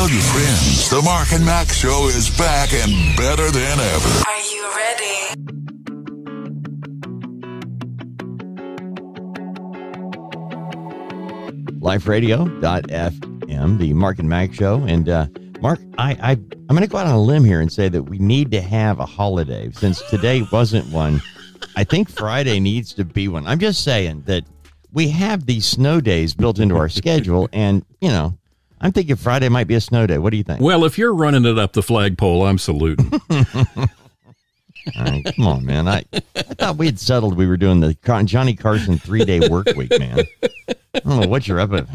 Tell your friends the Mark and Mack Show is back and better than ever. Are you ready? liferadio.fm, the Mark and Mack show. And uh, Mark, I, I I'm going to go out on a limb here and say that we need to have a holiday since today wasn't one. I think Friday needs to be one. I'm just saying that we have these snow days built into our schedule, and you know, I'm thinking Friday might be a snow day. What do you think? Well, if you're running it up the flagpole, I'm saluting. All right, come on, man. I, I thought we had settled we were doing the Johnny Carson three day work week, man. I don't know what you're up at.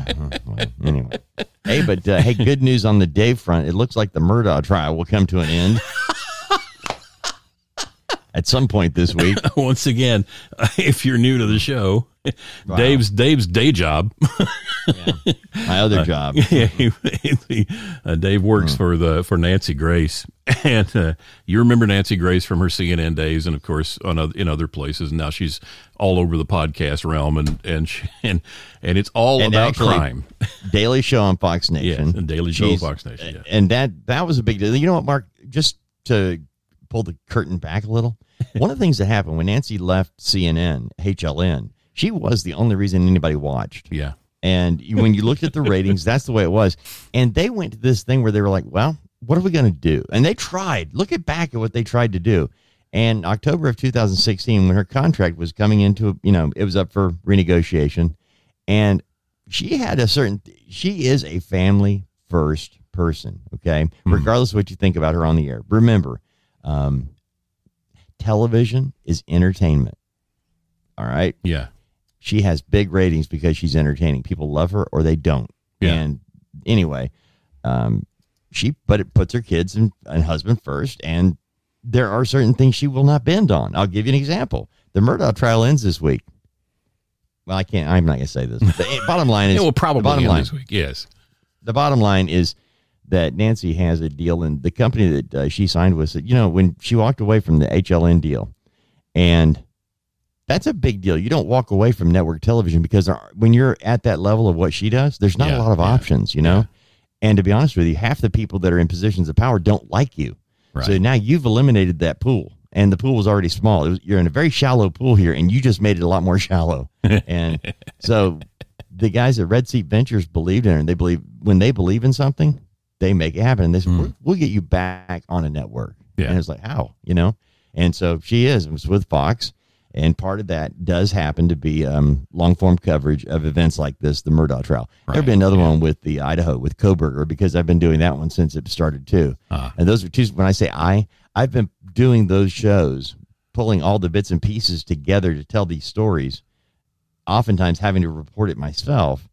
Well, anyway, hey, but uh, hey, good news on the day front. It looks like the Murdaugh trial will come to an end at some point this week. Once again, if you're new to the show, Dave's Dave's day job. My other job. yeah, he, he- uh, Dave works Hmm. for the for Nancy Grace, and uh, you remember Nancy Grace from her CNN days, and of course on other, in other places. And now she's all over the podcast realm, and and she, and and it's all And about actually, crime. Daily Show on Fox Yes, Nation. and Daily Show on Fox Nation, yeah. And that that was a big deal. You know what, Mark? Just to pull the curtain back a little, one of the things that happened when Nancy left CNN, HLN, she was the only reason anybody watched. Yeah, And when you looked at the ratings, that's the way it was. And they went to this thing where they were like, well, what are we going to do? And they tried. Look at back at what they tried to do. And October of 2016, when her contract was coming into, you know, it was up for renegotiation. And she had a certain, she is a family first person. Okay. Regardless of what you think about her on the air. Remember, um, television is entertainment. All right yeah, she has big ratings because she's entertaining. People love her or they don't. Yeah. And anyway, um, she but it puts her kids and, and husband first, and there are certain things she will not bend on. I'll give you an example. The Murdaugh trial ends this week. Well, I can't. I'm not going to say this. The bottom line is it will probably bottom end line. this week. Yes, The bottom line is that Nancy has a deal, and the company that uh, she signed with said, you know, when she walked away from the HLN deal, and that's a big deal. You don't walk away from network television because when you're at that level of what she does, there's not Yeah, a lot of yeah, options, you know. yeah. And to be honest with you, half the people that are in positions of power don't like you. So now you've eliminated that pool, and the pool was already small. It was, you're in a very shallow pool here, and you just made it a lot more shallow. and so the guys at Red Seat Ventures believed in her, and they believe when they believe in something, they make it happen. And they said, hmm. we'll, we'll get you back on a network. Yeah. And it's like, how, you know? And so she is. It was with Fox. And part of that does happen to be um, long form coverage of events like this, the Murdaugh trial. There'll be Right, another one with the Idaho with Kohberger because I've been doing that one since it started too. Ah. And those are two. When I say I, I've been doing those shows, pulling all the bits and pieces together to tell these stories. Oftentimes, having to report it myself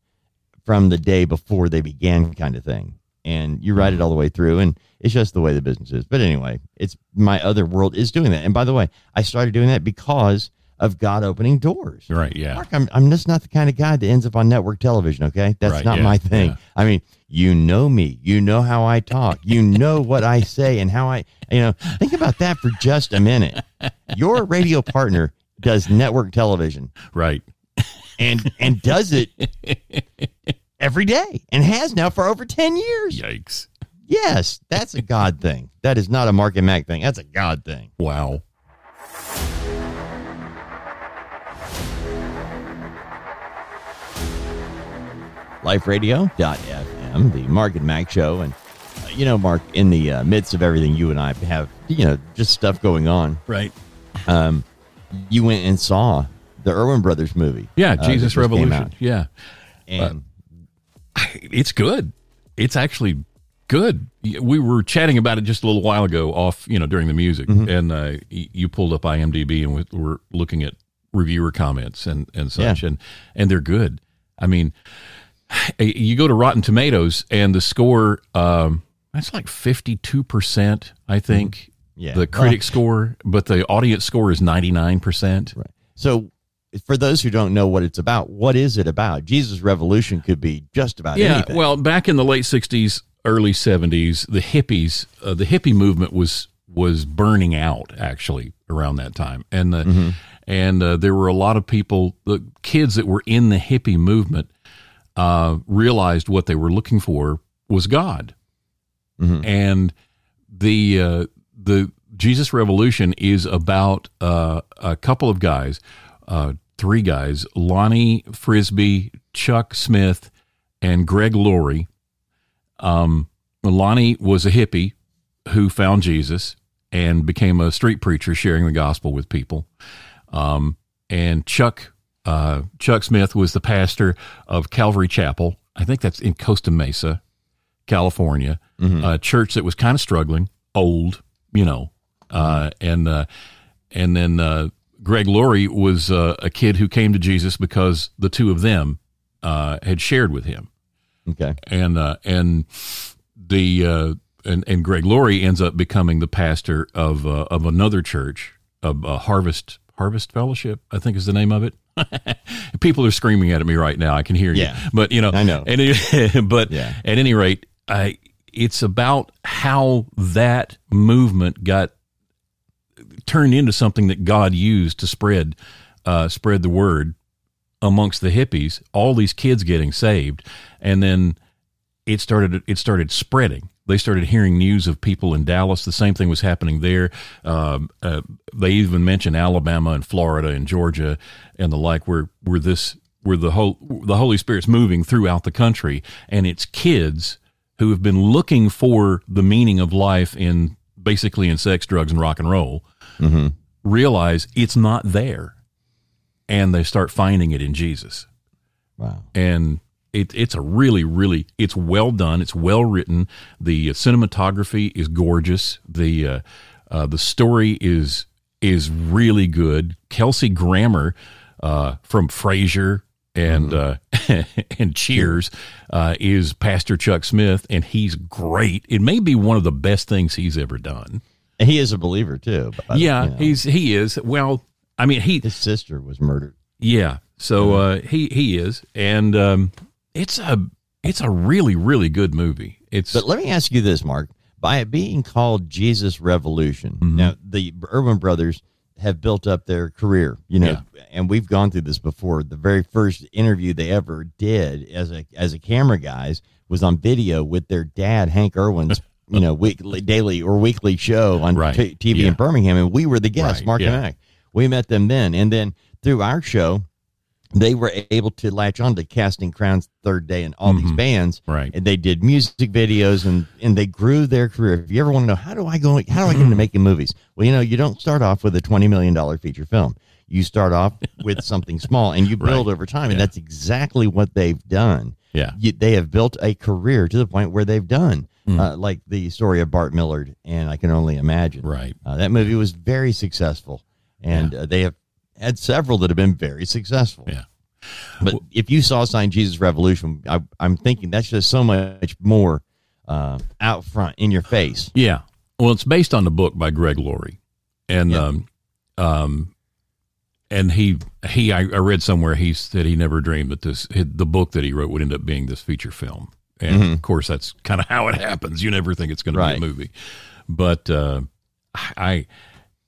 from the day before they began, kind of thing. And you ride it all the way through, and it's just the way the business is. But anyway, it's my other world is doing that. And by the way, I started doing that because of God opening doors. right. Yeah, Mark, I'm, I'm just not the kind of guy that ends up on network television. Okay, that's Right, not yeah, my thing. yeah. I mean, you know me. You know how I talk. You know what I say and how I. You know, think about that for just a minute. Your radio partner does network television right. and and does it every day and has now for over ten years. Yikes! Yes, that's a God thing. That is not a Mark and Mack thing. That's a God thing. Wow. liferadio.fm, the Mark and Mack show. And, uh, you know, Mark, in the uh, midst of everything, you and I have, you know, just stuff going on. Right. Um, you went and saw the Erwin Brothers movie. Yeah. uh, Jesus Revolution. Yeah. And it's good. It's actually good. We were chatting about it just a little while ago, off you know during the music, Mm-hmm. and uh, you pulled up IMDb, and we- we're looking at reviewer comments and and such, Yeah. and and they're good. I mean, you go to Rotten Tomatoes, and the score um, that's like fifty two percent, I think. Mm-hmm. Yeah. The critic score, but the audience score is ninety nine percent. right. So, for those who don't know what it's about, what is it about? Jesus Revolution could be just about Yeah, anything. well, back in the late '60s, early '70s, the hippies, uh, the hippie movement was was burning out actually around that time, and uh, Mm-hmm. and uh, there were a lot of people, the kids that were in the hippie movement, uh, realized what they were looking for was God, and the uh, the Jesus Revolution is about uh, a couple of guys, uh, three guys: Lonnie Frisbee, Chuck Smith, and Greg Laurie. Um, Lonnie was a hippie who found Jesus and became a street preacher, sharing the gospel with people. Um, and Chuck uh, Chuck Smith was the pastor of Calvary Chapel. I think that's in Costa Mesa, California, a church that was kind of struggling, old, you know, uh, and uh, and then uh, Greg Laurie was uh, a kid who came to Jesus because the two of them uh, had shared with him Okay. and uh, and the uh, and and Greg Laurie ends up becoming the pastor of uh, of another church, of uh, Harvest Harvest Fellowship, I think is the name of it. People are screaming at me right now. I can hear you, Yeah. but you know, I know. And it, but Yeah. at any rate, I it's about how that movement got turned into something that God used to spread uh, spread the word amongst the hippies. All these kids getting saved, and then it started it started spreading. They started hearing news of people in Dallas. The same thing was happening there. Um, uh, they even mentioned Alabama and Florida and Georgia and the like, where where this where the whole the Holy Spirit's moving throughout the country, and it's kids who have been looking for the meaning of life in basically in sex, drugs, and rock and roll, realize it's not there, and they start finding it in Jesus. Wow. and it, it's a really really it's well done. It's well written. The cinematography is gorgeous. The uh, uh, the story is is really good. Kelsey grammer uh, from frasier and uh, and cheers uh, is pastor chuck smith and he's great it may be one of the best things he's ever done And he is a believer too. But, yeah you know, he's he is well i mean he his sister was murdered. yeah. So uh, he he is, and um, it's a it's a really really good movie. It's But let me ask you this, Mark. By it being called Jesus Revolution, Mm-hmm. now the Erwin Brothers have built up their career, you know, and we've gone through this before. The very first interview they ever did as a as a camera guys was on video with their dad, Hank Erwin's, you know, weekly, daily or weekly show on Right. t- TV Yeah. in Birmingham, and we were the guests, Right. Mark Yeah. and I. We met them then, and then through our show, they were able to latch on to Casting Crowns Third Day and all these bands, Right. And they did music videos and and they grew their career. If you ever want to know how do I go, how do I get into making movies? Well, you know, you don't start off with a twenty million dollar feature film. You start off with something small and you build Right. over time, and that's exactly what they've done. Yeah. You, they have built a career to the point where they've done. Hmm. Uh, like the story of Bart Millard, and I can only imagine. Right. Uh, that movie was very successful, and uh, they have had several that have been very successful. Yeah. But if you saw Sign Jesus Revolution, I, I'm thinking that's just so much more uh, out front in your face. yeah. Well, it's based on the book by Greg Laurie, and Yeah. um, um, and he he I, I read somewhere he said he never dreamed that this the book that he wrote would end up being this feature film, and of course that's kind of how it happens. You never think it's going to Mm-hmm. Be a movie, but uh, I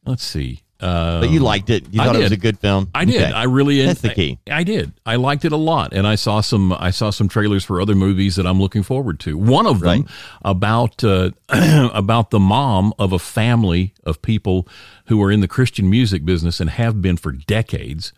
let's see. Uh, But you liked it. You I thought it was a good film. I did. Okay. I really. That's the key. I, I did. I liked it a lot, and I saw some. I saw some trailers for other movies that I'm looking forward to. One of them Right. about uh, about the mom of a family of people who are in the Christian music business and have been for decades,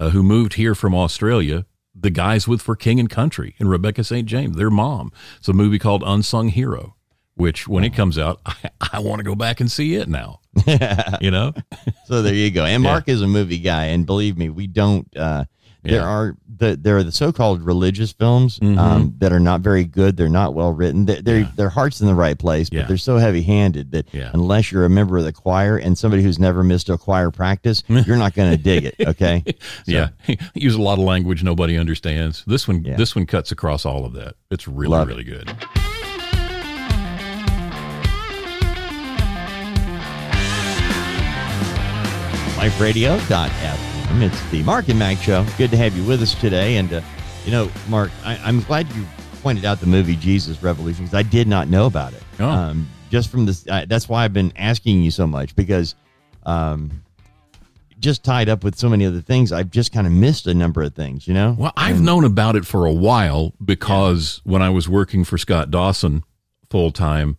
uh, who moved here from Australia. The guys with For King and Country and Rebecca St. James, their mom. It's a movie called Unsung Hero, which when it comes out, I, I want to go back and see it now. you know, So there you go. And Mark is a movie guy, and believe me, we don't. Uh, there Yeah. are the there are the so-called religious films Mm-hmm. um, that are not very good. They're not well written. They're, they're their heart's in the right place, but Yeah. they're so heavy-handed that Yeah. unless you're a member of the choir and somebody who's never missed a choir practice, you're not going to dig it. Okay. Yeah, use a lot of language nobody understands. This one, Yeah. this one cuts across all of that. It's really, Love it. really good. liferadio.fm. It's the Mark and Mack Show. Good to have you with us today. And, uh, you know, Mark, I, I'm glad you pointed out the movie Jesus Revolution because I did not know about it. Oh. Um, just from this, uh, that's why I've been asking you so much because um, just tied up with so many other things, I've just kind of missed a number of things, you know? Well, I've known about it for a while because when I was working for Scott Dawson full time,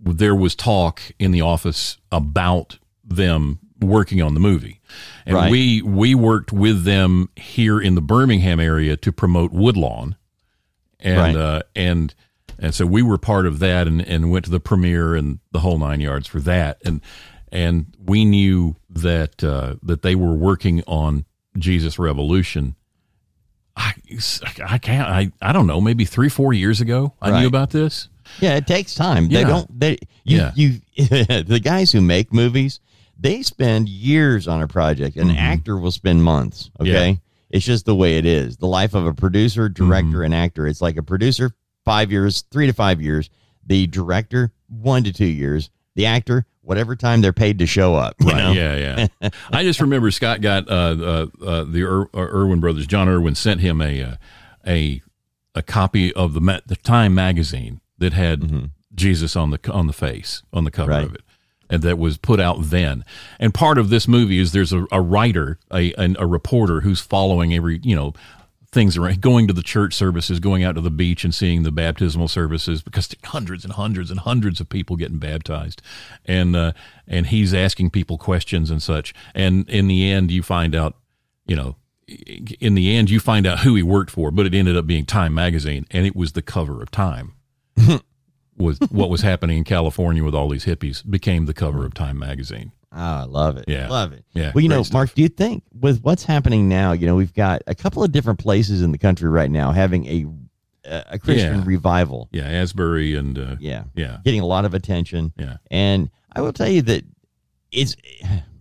there was talk in the office about them working on the movie, and Right. we we worked with them here in the Birmingham area to promote Woodlawn, and Right. uh, and and so we were part of that, and and went to the premiere and the whole nine yards for that, and and we knew that uh, that they were working on Jesus Revolution. I, I can't I, I don't know maybe three four years ago I Right. knew about this Yeah, it takes time. They don't. They you Yeah. you the guys who make movies, they spend years on a project. An actor will spend months. Okay, Mm-hmm. Yeah. it's just the way it is. The life of a producer, director, Mm-hmm. and actor. It's like a producer, five years, three to five years. The director, one to two years. The actor, whatever time they're paid to show up. You know? Yeah, yeah. I just remember Scott got uh, uh, uh, the Ir- uh, Erwin brothers. Jon Erwin sent him a uh, a a copy of the Ma- the Time magazine that had Jesus on the on the face on the cover Right. of it, that was put out then. And part of this movie is there's a, a writer, a a reporter who's following every you know things around going to the church services going out to the beach and seeing the baptismal services because hundreds and hundreds and hundreds of people getting baptized. And uh, and he's asking people questions and such. And in the end you find out you know in the end you find out who he worked for but it ended up being time magazine and it was the cover of time was what was happening in california with all these hippies became the cover of time magazine Ah, I love it. Yeah. Love it. Yeah, Well, you know, stuff. Mark, do you think with what's happening now, you know, we've got a couple of different places in the country right now having a a Christian Yeah. revival. yeah asbury and uh, Yeah. yeah Getting a lot of attention. yeah And I will tell you that it's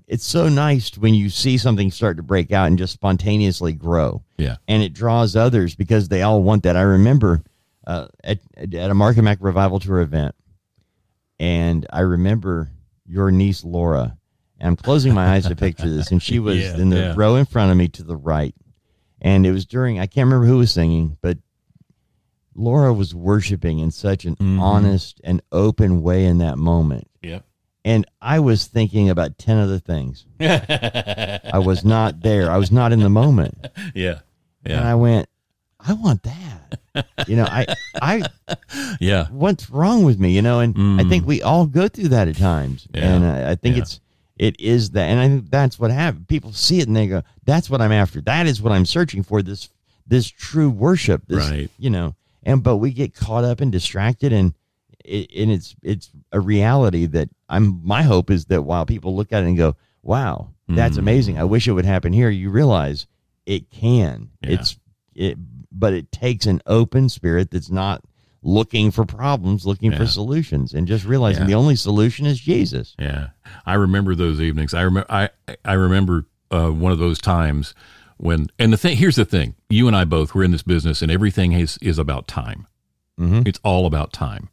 it's so nice when you see something start to break out and just spontaneously grow. yeah And it draws others because they all want that. I remember uh, at at a Mark and Mack revival tour event, and I remember your niece Laura. And I'm closing my eyes to picture this, and she was Yeah, in the yeah. row in front of me to the right, and it was during I can't remember who was singing, but Laura was worshiping in such an Mhm. honest and open way in that moment. yeah And I was thinking about 10 other things. I was not there. I was not in the moment. yeah And I went, I want that. You know, I, I, yeah what's wrong with me? You know, and I think we all go through that at times. Mm. Yeah. And I, I think Yeah. it's, it is that. And I think that's what happened. People see it and they go, that's what I'm after. That is what I'm searching for. This, this true worship. This, Right. You know, and, but we get caught up and distracted and, it, and it's, it's a reality that I'm, my hope is that while people look at it and go, wow, that's Mm. amazing. I wish it would happen here. You realize it can. Yeah. It's, it, but it takes an open spirit that's not looking for problems, looking for solutions, and just realizing Yeah. the only solution is Jesus. Yeah, I remember those evenings. I remember. I I remember uh, one of those times when. And the thing here's the thing: you and I both we're in this business, and everything is is about time. Mhm. It's all about time.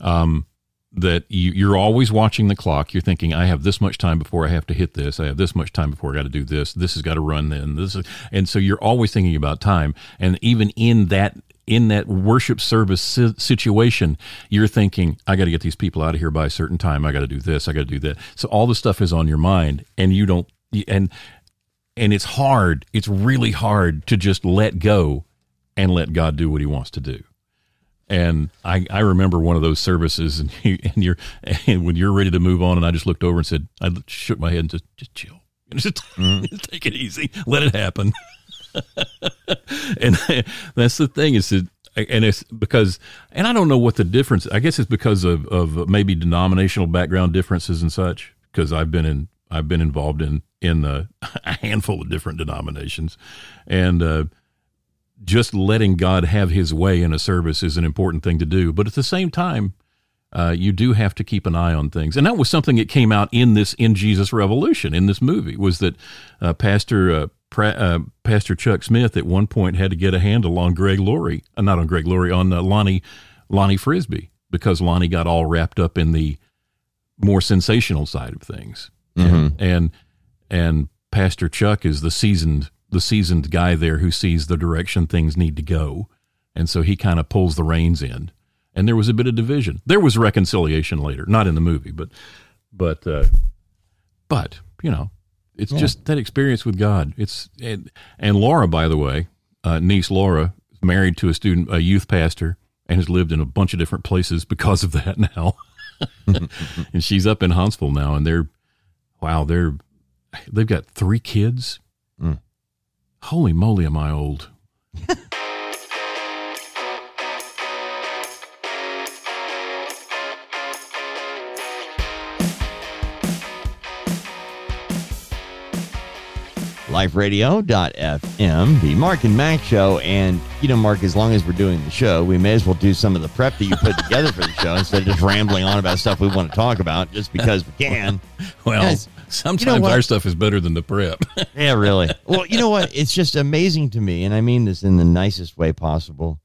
Um, that you, you're always watching the clock. You're thinking, I have this much time before I have to hit this. I have this much time before I got to do this. This has got to run then. This is, and so you're always thinking about time. And even in that in that worship service situation, you're thinking, I got to get these people out of here by a certain time. I got to do this. I got to do that. So all the stuff is on your mind, and you don't. And and it's hard. It's really hard to just let go and let God do what He wants to do. And I, I remember one of those services, and, you, and you're and when you're ready to move on, and I just looked over and said, I shook my head and just just chill, just, just take it easy, let it happen. and that's the thing is that, and it's because, and I don't know what the difference. I guess it's because of of maybe denominational background differences and such. Because I've been in, I've been involved in in a handful of different denominations, and. Uh, just letting God have his way in a service is an important thing to do. But at the same time, uh, you do have to keep an eye on things. And that was something that came out in this, in Jesus Revolution, in this movie, was that uh, Pastor, uh, pra- uh, Pastor Chuck Smith at one point had to get a handle on Greg Laurie, uh, not on Greg Laurie, on uh, Lonnie, Lonnie Frisbee, because Lonnie got all wrapped up in the more sensational side of things. And, and, and Pastor Chuck is the seasoned the seasoned guy there who sees the direction things need to go. And so he kind of pulls the reins in. And there was a bit of division. There was reconciliation later, not in the movie, but but uh but, you know, it's just that experience with God. It's and, and Laura, by the way, uh, niece Laura, is married to a student, a youth pastor, and has lived in a bunch of different places because of that now. and she's up in Huntsville now, and they're wow, they're they've got three kids. Mm. Holy moly, am I old? liferadio.fm, the Mark and Mack show. And, you know, Mark, as long as we're doing the show, we may as well do some of the prep that you put together for the show instead of just rambling on about stuff we want to talk about just because we can. Well, Guys, sometimes our stuff is better than the prep. Yeah, really. Well, you know what? It's just amazing to me, and I mean this in the nicest way possible.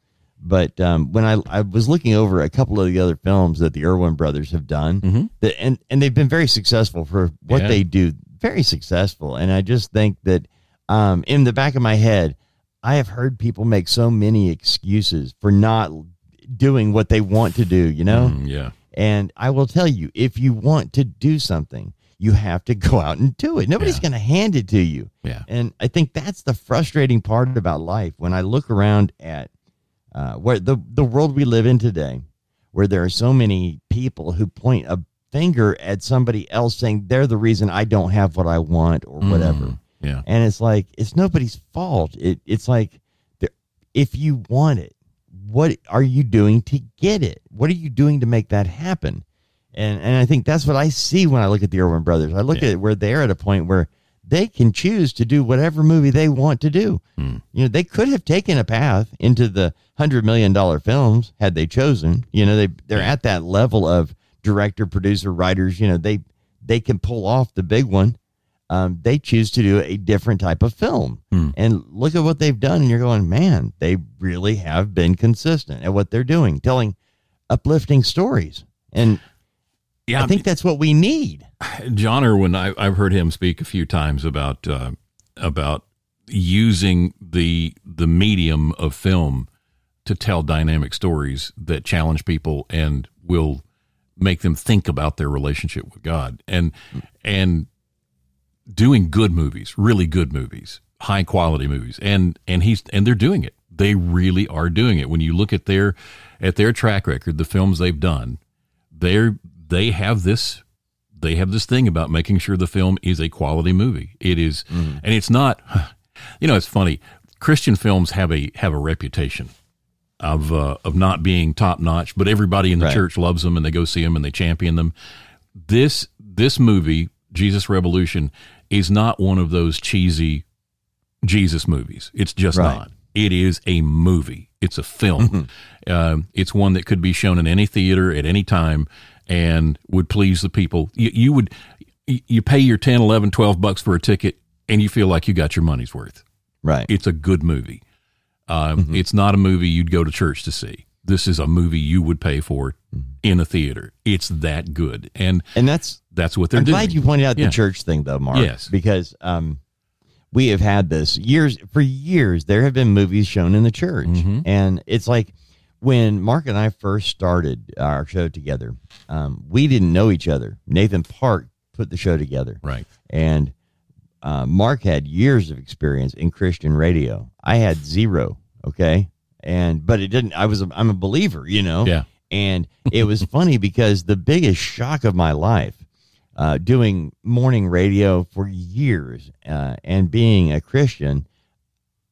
But um, when I, I was looking over a couple of the other films that the Erwin brothers have done, Mhm. that, and and they've been very successful for what Yeah. they do, very successful. And I just think that um, in the back of my head, I have heard people make so many excuses for not doing what they want to do. You know, Mm, yeah. and I will tell you, if you want to do something, you have to go out and do it. Nobody's Yeah. going to hand it to you. Yeah. And I think that's the frustrating part about life. When I look around at uh, where the the world we live in today, where there are so many people who point a finger at somebody else saying they're the reason I don't have what I want or whatever. Mm, yeah. And it's like it's nobody's fault. It it's like if you want it, what are you doing to get it? What are you doing to make that happen? And and I think that's what I see when I look at the Erwin brothers. I look Yeah. at where they're at a point where they can choose to do whatever movie they want to do. Hmm. You know, they could have taken a path into the hundred million dollar films had they chosen. You know, they they're at that level of director, producer, writers. You know, they they can pull off the big one. Um, they choose to do a different type of film, Hmm. and look at what they've done. And you're going, man, they really have been consistent at what they're doing, telling uplifting stories. And Yeah. I think that's what we need. Jon Erwin, I, I've heard him speak a few times about uh, about using the the medium of film to tell dynamic stories that challenge people and will make them think about their relationship with God and and doing good movies, really good movies, high quality movies. And and he's and they're doing it. They really are doing it. When you look at their at their track record, the films they've done, they're they have this they have this thing about making sure the film is a quality movie. It is, and it's not. You know, it's funny. Christian films have a have a reputation of uh, of not being top notch, but everybody in the Right. church loves them and they go see them and they champion them. This this movie, Jesus Revolution, is not one of those cheesy Jesus movies. It's just Right. not. It is a movie. It's a film. um, it's one that could be shown in any theater at any time and would please the people. You, you would you- pay your 10, 11, 12 bucks for a ticket and you feel like you got your money's worth. Right. It's a good movie. Um, It's not a movie you'd go to church to see. This is a movie you would pay for in a theater. It's that good, and And that's that's what they're I'm doing. glad you pointed out Yeah. the church thing, though, Mark. Yes. because um, we have had this years for years. There have been movies shown in the church, Mhm. and it's like when Mark and I first started our show together. Um, we didn't know each other. Nathan Park put the show together, right. and uh, Mark had years of experience in Christian radio. I had zero. Okay, and but it didn't. I was. A, I'm a believer. You know. Yeah. And it was funny because the biggest shock of my life, uh, doing morning radio for years uh, and being a Christian,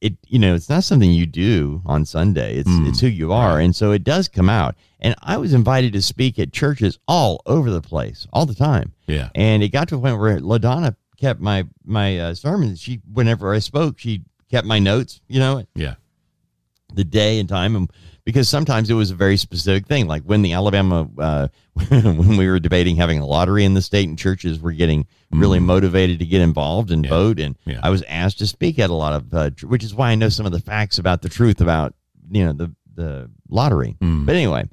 it you know it's not something you do on Sunday. It's Mm, it's who you are, and so it does come out. And I was invited to speak at churches all over the place, all the time. Yeah. And it got to a point where Ladonna kept my my uh, sermons. She whenever I spoke, she kept my notes. You know, Yeah. the day and time and because sometimes it was a very specific thing like when the alabama uh, when we were debating having a lottery in the state and churches were getting really motivated to get involved and Yeah. vote and Yeah. i was asked to speak at a lot of uh, tr- which is why i know some of the facts about the truth about you know the the lottery Mm. but anyway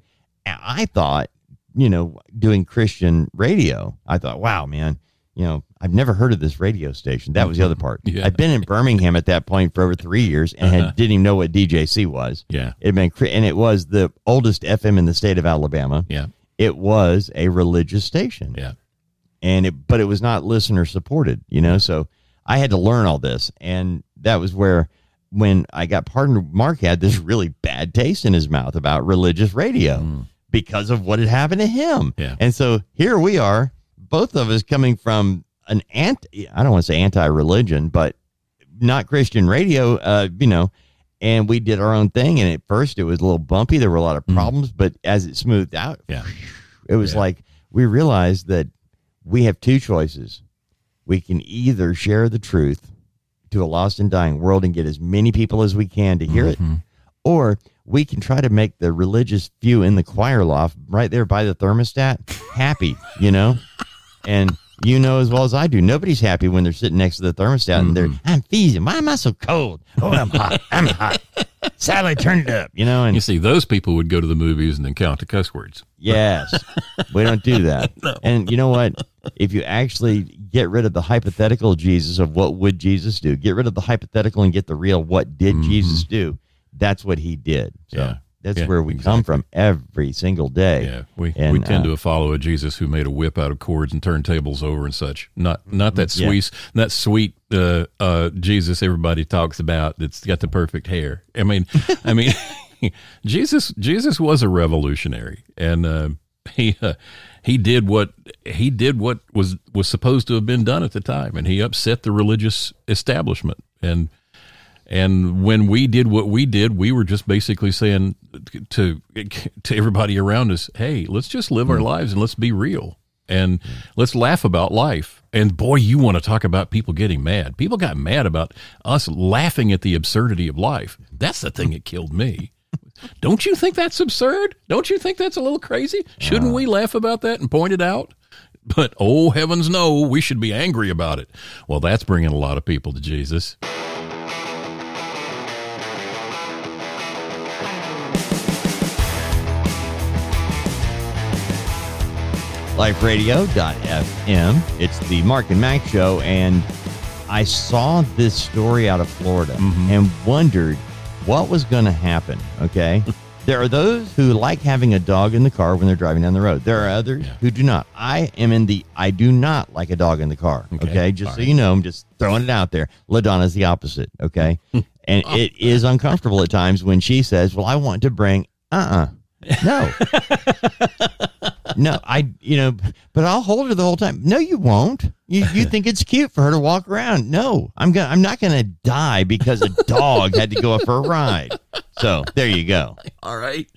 i thought you know doing christian radio i thought wow man you know i've never heard of this radio station that was the other part Yeah. i've been in birmingham at that point for over three years and Uh-huh. had, didn't even know what djc was Yeah. it been, cre- and it was the oldest FM in the state of Alabama. Yeah. It was a religious station, Yeah. and it, but it was not listener supported. You know, so I had to learn all this, and that was where when I got pardoned, Mark had this really bad taste in his mouth about religious radio. Mm. because of what had happened to him. Yeah. And so here we are, both of us coming from an anti, I don't want to say anti religion, but not Christian radio, uh, you know, and we did our own thing. And at first it was a little bumpy. There were a lot of problems, but as it smoothed out, Yeah. it was Yeah. like we realized that we have two choices. We can either share the truth to a lost and dying world and get as many people as we can to hear Mm-hmm. it, or we can try to make the religious few in the choir loft right there by the thermostat happy, you know? And you know as well as I do, nobody's happy when they're sitting next to the thermostat and they're, Mm-hmm. I'm freezing. Why am I so cold? Oh, I'm hot. I'm hot. Sally, turn it up, you know? And You see, those people would go to the movies and then count the cuss words. Yes, we don't do that. And you know what? If you actually get rid of the hypothetical Jesus of what would Jesus do, get rid of the hypothetical and get the real what did Jesus do, that's what he did. So Mm-hmm. Yeah. That's Yeah, where we come from every single day. Yeah, we, And, we tend uh, to follow a Jesus who made a whip out of cords and turned tables over and such. Not not that Yeah. sweet that sweet uh, uh, Jesus everybody talks about that's got the perfect hair. I mean, I mean, Jesus Jesus was a revolutionary, and uh, he uh, he did what he did what was was supposed to have been done at the time, and he upset the religious establishment and. And when we did what we did, we were just basically saying to to everybody around us, "Hey, let's just live our hmm. lives and let's be real and let's laugh about life." And boy, you want to talk about people getting mad. People got mad about us laughing at the absurdity of life. That's the thing that killed me. Don't you think that's absurd? Don't you think that's a little crazy? Shouldn't we laugh about that and point it out? But oh heavens no, we should be angry about it. Well, that's bringing a lot of people to Jesus. liferadio.fm. It's the Mark and Mack show. And I saw this story out of Florida Mm-hmm. and wondered what was going to happen. Okay. there are those who like having a dog in the car when they're driving down the road. There are others Yeah. who do not. I am in the I do not like a dog in the car. Okay. Okay. Just All so right. you know, I'm just throwing it out there. LaDonna's the opposite. Okay. and it is uncomfortable at times when she says, Well, I want to bring, uh uh No. no, I, you know, but I'll hold her the whole time. No, you won't. You, you think it's cute for her to walk around. No, I'm to, I'm not going to die because a dog had to go for a ride. So there you go. All right.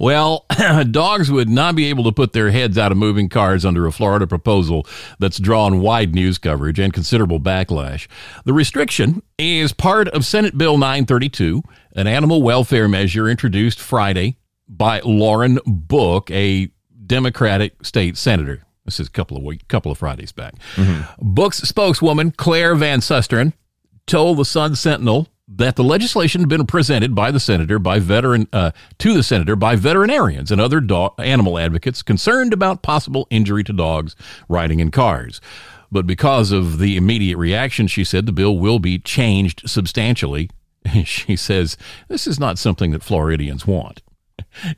Well, dogs would not be able to put their heads out of moving cars under a Florida proposal that's drawn wide news coverage and considerable backlash. The restriction is part of Senate Bill 932, an animal welfare measure introduced Friday by Lauren Book, a Democratic state senator. This is a couple of week, couple of Fridays back. Book's spokeswoman Claire Van Susteren told the Sun Sentinel that the legislation had been presented by the senator by veteran uh, to the senator by veterinarians and other dog, animal advocates concerned about possible injury to dogs riding in cars. But because of the immediate reaction, she said the bill will be changed substantially. She says this is not something that Floridians want.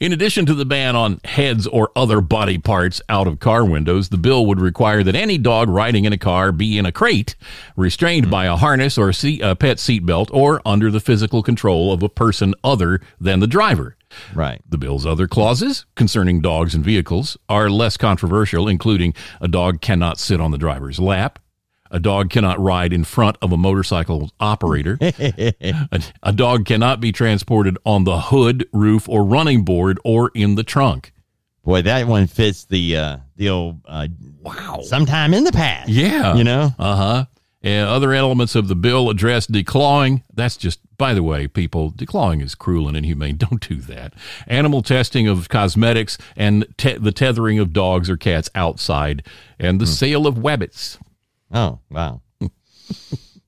In addition to the ban on heads or other body parts out of car windows, the bill would require that any dog riding in a car be in a crate, restrained by a harness or seat, a pet seatbelt, or under the physical control of a person other than the driver. Right. The bill's other clauses concerning dogs and vehicles are less controversial, including a dog cannot sit on the driver's lap, a dog cannot ride in front of a motorcycle operator, a, a dog cannot be transported on the hood, roof, or running board or in the trunk. Boy, that one fits the, uh, the old, uh, wow, sometime in the past. Yeah. You know? Uh huh. And other elements of the bill address declawing. That's just, by the way, people, declawing is cruel and inhumane. Don't do that. Animal testing of cosmetics and te- the tethering of dogs or cats outside and the sale of wabbits. Oh, wow.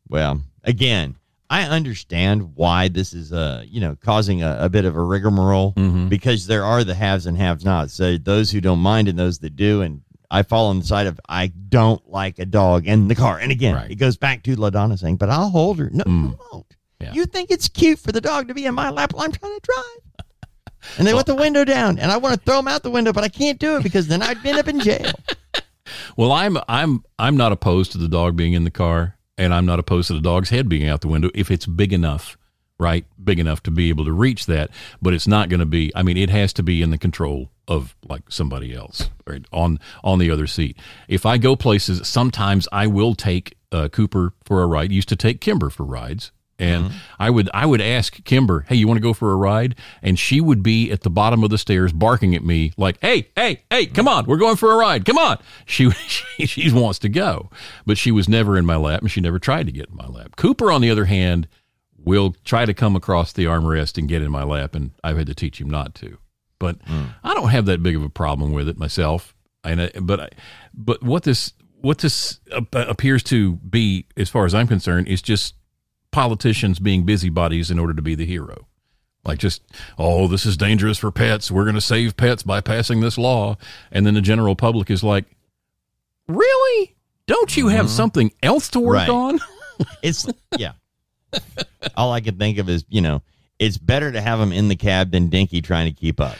well, again, I understand why this is uh, you know, causing a, a bit of a rigmarole because there are the haves and have nots. So those who don't mind and those that do and I fall on the side of I don't like a dog in the car. And again, Right. it goes back to LaDonna saying, but I'll hold her. No, you won't. Yeah. You think it's cute for the dog to be in my lap while I'm trying to drive. And they want the window down, and I want to throw them out the window, but I can't do it because then I'd end up in jail. Well, I'm I'm I'm not opposed to the dog being in the car, and I'm not opposed to the dog's head being out the window if it's big enough, right? Big enough to be able to reach that, but it's not going to be. I mean, it has to be in the control of like somebody else right on on the other seat. If I go places, sometimes I will take uh, Cooper for a ride. Used to take Kimber for rides. And mm-hmm. I would I would ask Kimber, "Hey, you want to go for a ride?" And she would be at the bottom of the stairs barking at me like, "Hey, hey, hey, come on, we're going for a ride. Come on." She she, she wants to go, but she was never in my lap, and she never tried to get in my lap. Cooper, on the other hand, will try to come across the armrest and get in my lap, and I've had to teach him not to. But mm. I don't have that big of a problem with it myself. And I, but I, but what this what this appears to be, as far as I'm concerned, is just politicians being busybodies in order to be the hero. Like just, oh, this is dangerous for pets. We're going to save pets by passing this law. And then the general public is like, really? Don't you have mm-hmm. something else to work Right. on? It's yeah. All I can think of is you know it's better to have him in the cab than Dinky trying to keep up.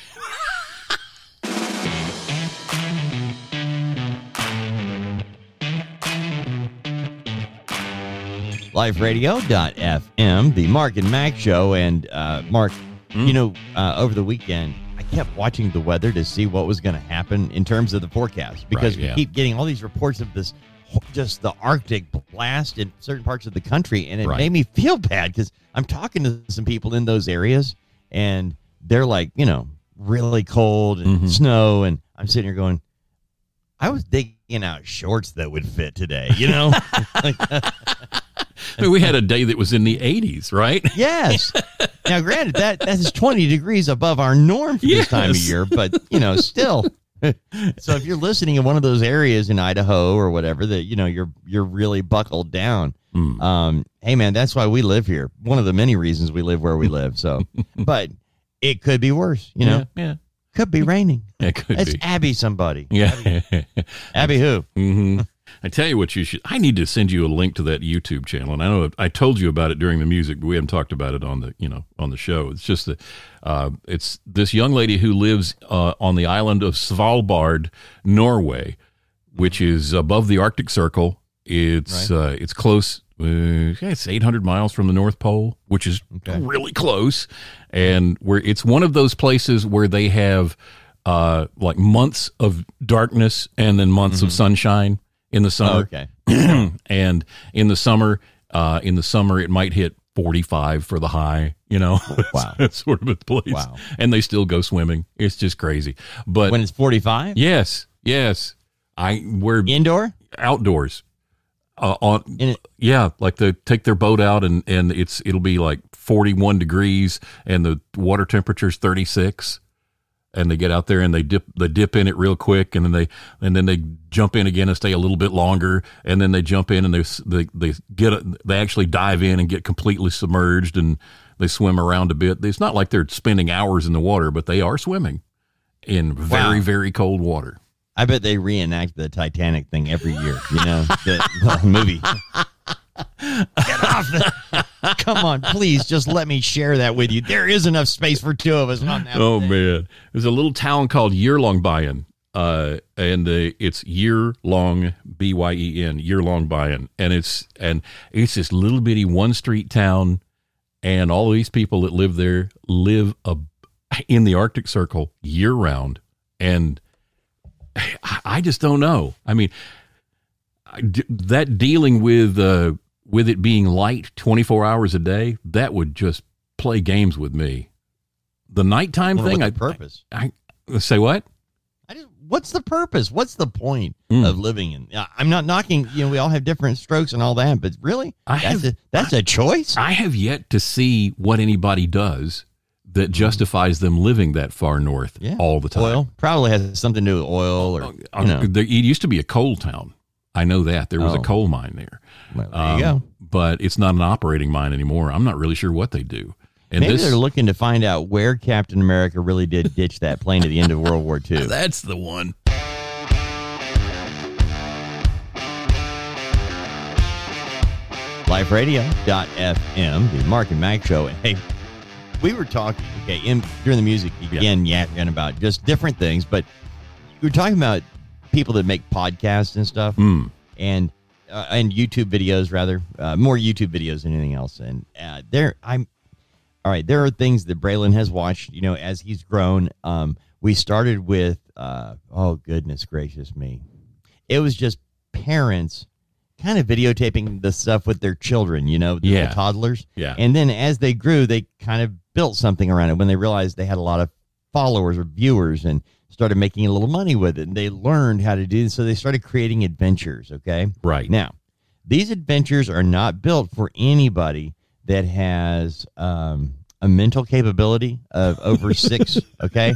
LifeRadio.fm, the Mark and Mack show. And uh, Mark, you know, uh, over the weekend, I kept watching the weather to see what was going to happen in terms of the forecast because Right, yeah. we keep getting all these reports of this just the Arctic blast in certain parts of the country. And it Right. made me feel bad because I'm talking to some people in those areas and they're like, you know, really cold and Mhm. snow. And I'm sitting here going, I was digging out shorts that would fit today, you know? I mean, we had a day that was in the 80s, right? Yes. Now, granted, that that is twenty degrees above our norm for this time of year, but you know, still. so if you're listening in one of those areas in Idaho or whatever that you know you're you're really buckled down, Mm. um, hey man, that's why we live here. One of the many reasons we live where we live. So, but it could be worse. You know, yeah, could be raining. it could It's be. Abby somebody. Yeah. Abby who? hmm I tell you what, you should. I need to send you a link to that YouTube channel, and I know I told you about it during the music, but we haven't talked about it on the you know on the show. It's just that uh, it's this young lady who lives uh, on the island of Svalbard, Norway, which is above the Arctic Circle. It's uh, it's close. Uh, yeah, it's 800 miles from the North Pole, which is Okay. really close, and where it's one of those places where they have uh, like months of darkness and then months of sunshine in the Oh, summer. okay. and in the summer, uh, in the summer, it might hit 45 for the high, you know, Wow. that's sort of a place. Wow. And they still go swimming. It's just crazy. But When it's forty five yes, yes, I, we're indoor. outdoors. Uh, on it- yeah, like they take their boat out and and it's it'll be like 41 degrees and the water temperature's 36 and they get out there and they dip they dip in it real quick and then they and then they jump in again and stay a little bit longer and then they jump in and they they they get a- they actually dive in and get completely submerged and they swim around a bit. It's not like they're spending hours in the water, but they are swimming in very Wow. very cold water. I bet they reenact the Titanic thing every year. You know, the, the movie. Get off the, Come on, please just let me share that with you. There is enough space for two of us. oh, man. There's a little town called Yearlong Bayan. Uh, and the, it's Yearlong B Y E N Yearlong buy-in, and it's and it's this little bitty one street town, and all these people that live there live a, in the Arctic Circle year round, and I just don't know. I mean, that dealing with uh, with it being light 24 hours a day, that would just play games with me. The nighttime Wonder thing, I the purpose. I, I say what? I just, what's the purpose? What's the point Mm. of living in? I- I'm not knocking. You know, we all have different strokes and all that, but really, I that's have- a, that's a choice. I have yet to see what anybody does that justifies them living that far north. Yeah. all the time. Oil probably has something to do with oil, or Uh, you know. there, it used to be a coal town. I know that there was a Oh. coal mine there. Well, there Um, you go. But it's not an operating mine anymore. I'm not really sure what they do. And Maybe this, they're looking to find out where Captain America really did ditch that plane at the end of World War II. that's the one. liferadio.fm, the Mark and Mack show. And hey, we were talking, okay, in during the music, again, yapping about just different things, but we were talking about people that make podcasts and stuff Mm. and uh, and YouTube videos rather, uh, more YouTube videos than anything else. And uh, there, I'm all right. There are things that Braylon has watched, you know, as he's grown. Um, we started with uh, oh goodness gracious me, it was just parents kind of videotaping the stuff with their children, you know, the, Yeah. the toddlers. Yeah. And then as they grew, they kind of built something around it when they realized they had a lot of followers or viewers and started making a little money with it. And they learned how to do this. So they started creating adventures. Okay. Right. Now, these adventures are not built for anybody that has um, a mental capability of over six. Okay.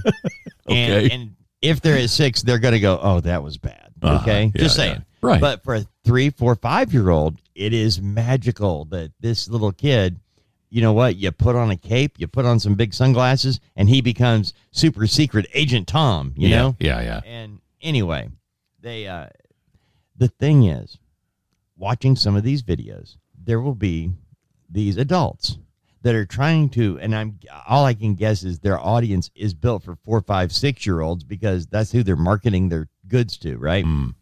And, Okay. and if they're at six, they're going to go, oh, that was bad. Uh-huh. Okay. Yeah, Just yeah. saying. Right. But for a three, four, five year old, it is magical that this little kid, you know what? You put on a cape, you put on some big sunglasses, and he becomes super secret agent Tom, you yeah. know? Yeah. Yeah. And anyway, they uh the thing is, watching some of these videos, there will be these adults that are trying to and I'm all I can guess is their audience is built for four, five, six year olds because that's who they're marketing their goods to, right? Mm.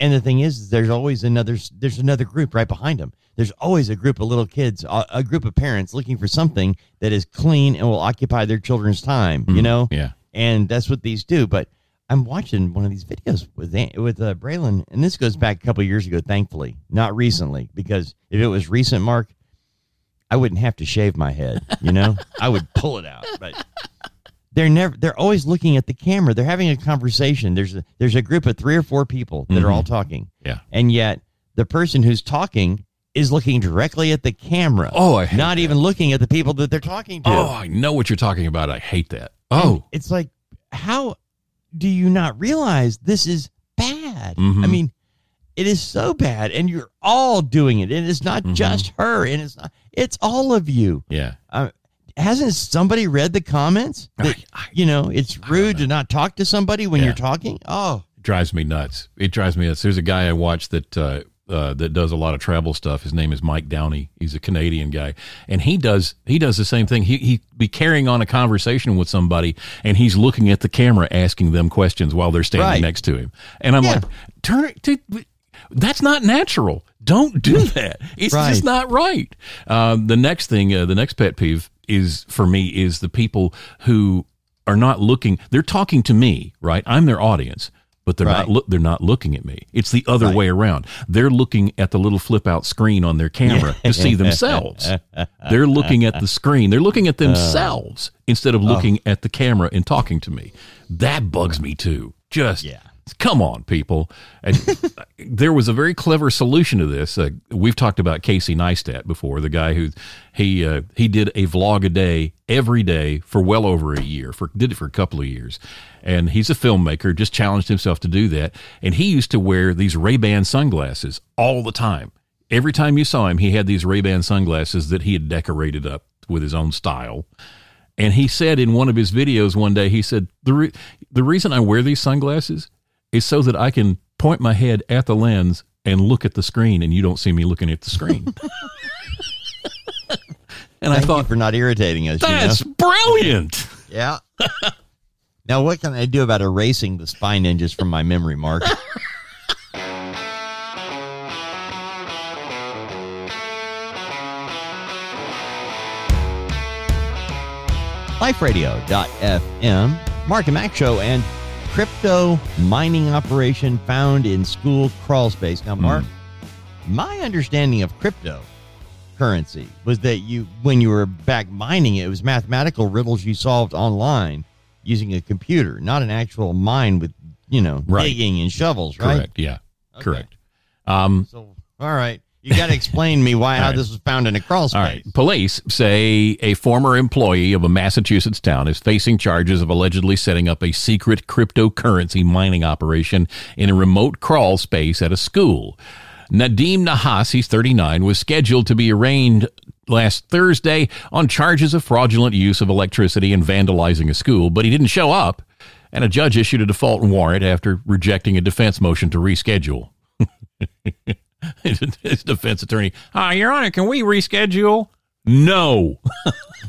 And the thing is, is there's always another there's another group right behind them. There's always a group of little kids, a, a group of parents looking for something that is clean and will occupy their children's time. You Mm. know, Yeah. and that's what these do. But I'm watching one of these videos with with uh, Braylon, and this goes back a couple years ago. Thankfully, not recently, because if it was recent, Mark, I wouldn't have to shave my head. You know, I would pull it out. But they're never. They're always looking at the camera. They're having a conversation. There's a, there's a group of three or four people that are all talking, Yeah. and yet the person who's talking is looking directly at the camera. Oh, I hate not that. even looking at the people that they're talking to. Oh, I know what you're talking about. I hate that. Oh, it's like how do you not realize this is bad Mhm. i mean it is so bad and you're all doing it and it's not Mhm. just her and it's not it's all of you yeah. uh, hasn't somebody read the comments that, I- I- you know it's rude to not talk to somebody when Yeah. you're talking oh It drives me nuts. It drives me nuts. There's a guy I watch that uh, uh, that does a lot of travel stuff. His name is Mike Downey. He's a Canadian guy, and he does he does the same thing. He he be carrying on a conversation with somebody, and he's looking at the camera, asking them questions while they're standing Right. next to him. And I'm Yeah. like, turn it. To, that's not natural. Don't do that. It's Right. just not right. Um, the next thing, uh, the next pet peeve is for me is the people who are not looking. They're talking to me, right? I'm their audience, but they're not. Right. Look, they're not looking at me. It's the other Right. way around. They're looking at the little flip out screen on their camera to see themselves. They're looking at the screen. They're looking at uh. themselves instead of looking oh. at the camera and talking to me. That bugs me too. Just Yeah. Come on, people. And there was a very clever solution to this. Uh, we've talked about Casey Neistat before, the guy who he uh, he did a vlog a day every day for well over a year. For did it for a couple of years, and he's a filmmaker. Just challenged himself to do that, and he used to wear these Ray Ban sunglasses all the time. Every time you saw him, he had these Ray Ban sunglasses that he had decorated up with his own style. And he said in one of his videos one day, he said, the, re- the reason I wear these sunglasses is so that I can point my head at the lens and look at the screen and you don't see me looking at the screen. and I thank you thought, for not irritating us you know? that's brilliant. yeah now what can i do about erasing the spine ninjas from my memory mark liferadio.fm, Mark and Mack Show, and crypto mining operation found in school crawl space. Now, Mark, my understanding of crypto currency was that you, when you were back mining it, it was mathematical riddles you solved online using a computer, not an actual mine with, you know, Right. digging and shovels, right? Correct. Yeah. Correct. Um, So, all right. You got to explain to me why, how right. this was found in a crawl space. All right. Police say a former employee of a Massachusetts town is facing charges of allegedly setting up a secret cryptocurrency mining operation in a remote crawl space at a school. Nadim Nahas, he's 39, was scheduled to be arraigned last Thursday on charges of fraudulent use of electricity and vandalizing a school, but he didn't show up, and a judge issued a default warrant after rejecting a defense motion to reschedule. His defense attorney, uh, Your Honor, can we reschedule? No.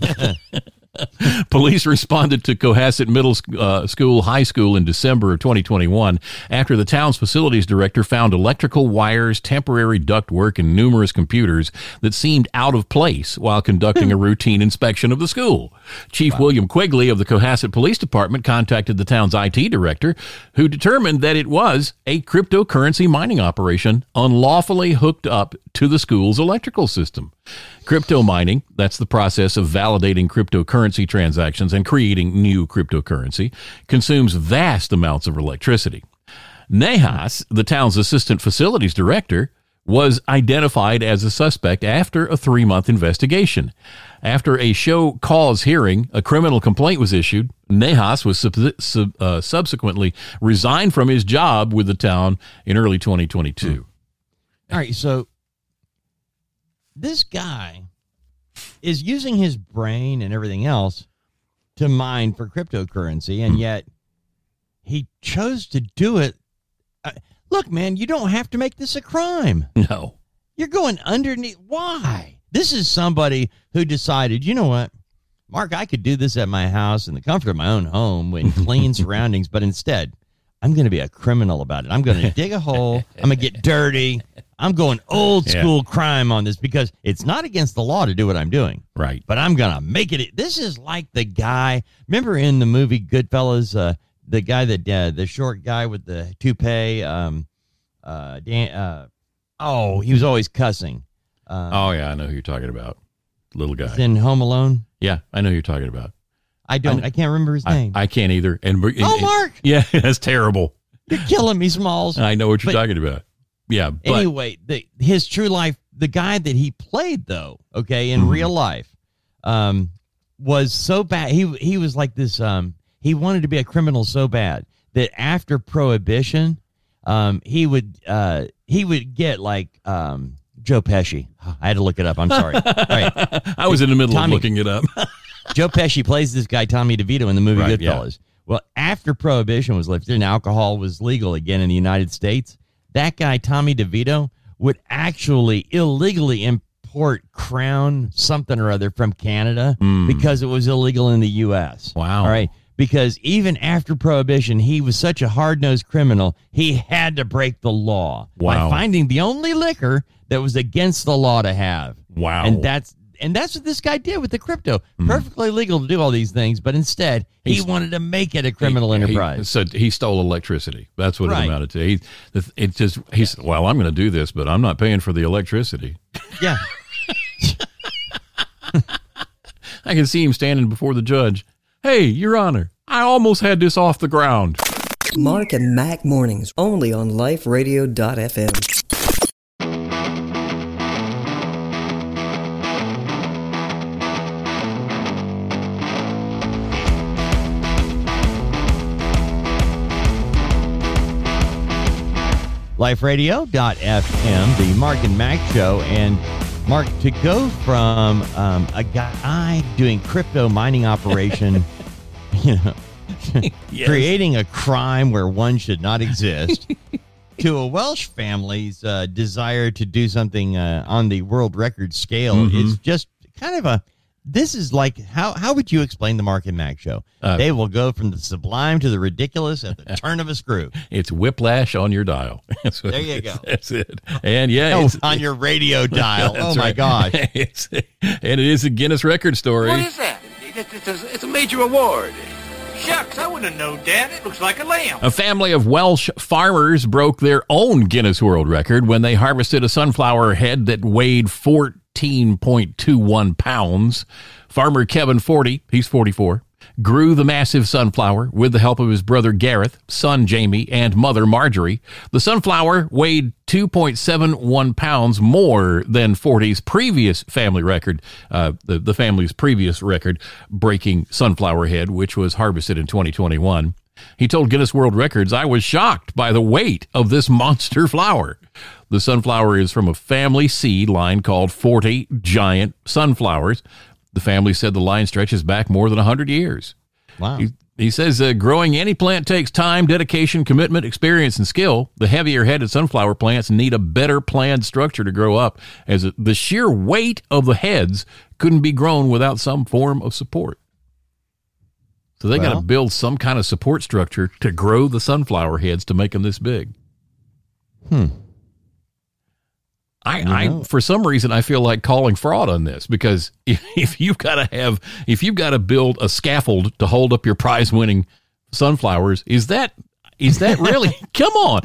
Police responded to Cohasset Middle uh, School High School in December of 2021 after the town's facilities director found electrical wires, temporary ductwork, and numerous computers that seemed out of place while conducting a routine inspection of the school. Chief William Quigley of the Cohasset Police Department contacted the town's IT director, who determined that it was a cryptocurrency mining operation unlawfully hooked up to the school's electrical system. Crypto mining, that's the process of validating cryptocurrency transactions and creating new cryptocurrency, consumes vast amounts of electricity. Nahas, the town's assistant facilities director, was identified as a suspect after a three month investigation. After a show cause hearing, a criminal complaint was issued. Nahas was sub- sub- uh, subsequently resigned from his job with the town in early 2022. All right, so this guy is using his brain and everything else to mine for cryptocurrency, and yet he chose to do it. Uh, look, man, you don't have to make this a crime. No. You're going underneath. Why? This is somebody who decided, you know what, Mark, I could do this at my house in the comfort of my own home with clean surroundings, but instead, I'm going to be a criminal about it. I'm going to dig a hole. I'm going to get dirty. I'm going old Yeah. school crime on this because it's not against the law to do what I'm doing, Right. but I'm going to make it. This is like the guy. Remember in the movie Goodfellas, uh, the guy that uh, the short guy with the toupee. Um, uh, Dan, uh, oh, he was always cussing. Uh, Oh, yeah, I know who you're talking about. Little guy. In Home Alone. Yeah, I know who you're talking about. I don't. I, can't remember his name. I can't either. And, and oh, Mark, Yeah, that's terrible. you're killing me, Smalls. I know what you're But- talking about. Yeah, but anyway, the, his true life, the guy that he played, though, okay, in Mhm. real life, um, was so bad. He he was like this. Um, he wanted to be a criminal so bad that after prohibition, um, he would uh he would get like um Joe Pesci. I had to look it up. I'm sorry. Right. I was in the middle Tommy. of looking it up. Joe Pesci plays this guy Tommy DeVito in the movie Right, yeah. Goodfellas. Well, after prohibition was lifted and alcohol was legal again in the United States, that guy Tommy DeVito would actually illegally import Crown something or other from Canada Mm. because it was illegal in the U.S. Wow. All right. Because even after prohibition, he was such a hard nosed criminal, he had to break the law Wow. by finding the only liquor that was against the law to have. Wow. And that's and that's what this guy did with the crypto. Hmm. Perfectly legal to do all these things, but instead he. He's- wanted to make it a criminal He- he- enterprise. so he stole electricity. That's what Right. it amounted to. He, it just he said, "Well, I'm going to do this, but I'm not paying for the electricity." yeah. I can see him standing before the judge. Hey, Your Honor, I almost had this off the ground. Mark and Mack mornings only on liferadio.fm. liferadio.fm, the Mark and Mack show. And Mark, to go from um, a guy doing crypto mining operation, you know, creating a crime where one should not exist, to a Welsh family's uh, desire to do something uh, on the world record scale Mm-hmm. is just kind of a. This is like how how would you explain the Mark and Mack show? Uh, they will go from the sublime to the ridiculous at the turn of a screw. It's whiplash on your dial. There you go. That's it. And yeah, Oh, it's, on your radio dial. oh my right. gosh. it's, and it is a Guinness record story. What is that? It's, it's, a, it's a major award. Shucks, I wouldn't have known, Dad. It looks like a lamb. A family of Welsh farmers broke their own Guinness World Record when they harvested a sunflower head that weighed 14.21 pounds. Farmer Kevin Fortey, he's 44, grew the massive sunflower with the help of his brother Gareth, son Jamie, and mother Marjorie. The sunflower weighed 2.71 pounds more than Fortey's previous family record, uh, the, the family's previous record breaking sunflower head, which was harvested in 2021. He told Guinness World Records, I was shocked by the weight of this monster flower. The sunflower is from a family seed line called Fortey Giant Sunflowers. The family said the line stretches back more than 100 years. Wow. He, he says uh, growing any plant takes time, dedication, commitment, experience, and skill. The heavier headed sunflower plants need a better planned structure to grow up, as the sheer weight of the heads couldn't be grown without some form of support. So they got to build some kind of support structure to grow the sunflower heads to make them this big. Hmm. I, You I for some reason I feel like calling fraud on this because if, if you've got to have if you've got to build a scaffold to hold up your prize winning sunflowers is that is that really come on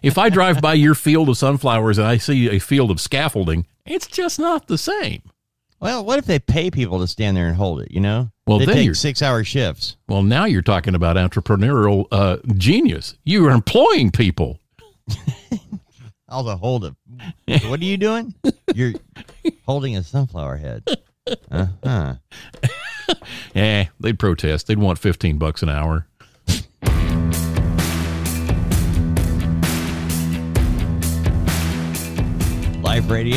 if I drive by your field of sunflowers and I see a field of scaffolding it's just not the same Well, what if they pay people to stand there and hold it? You know, Well, they then take six-hour shifts. well now you're talking about entrepreneurial uh, genius you are employing people Also, hold it. what are you doing? You're holding a sunflower head. Uh huh. eh they'd protest they'd want 15 bucks an hour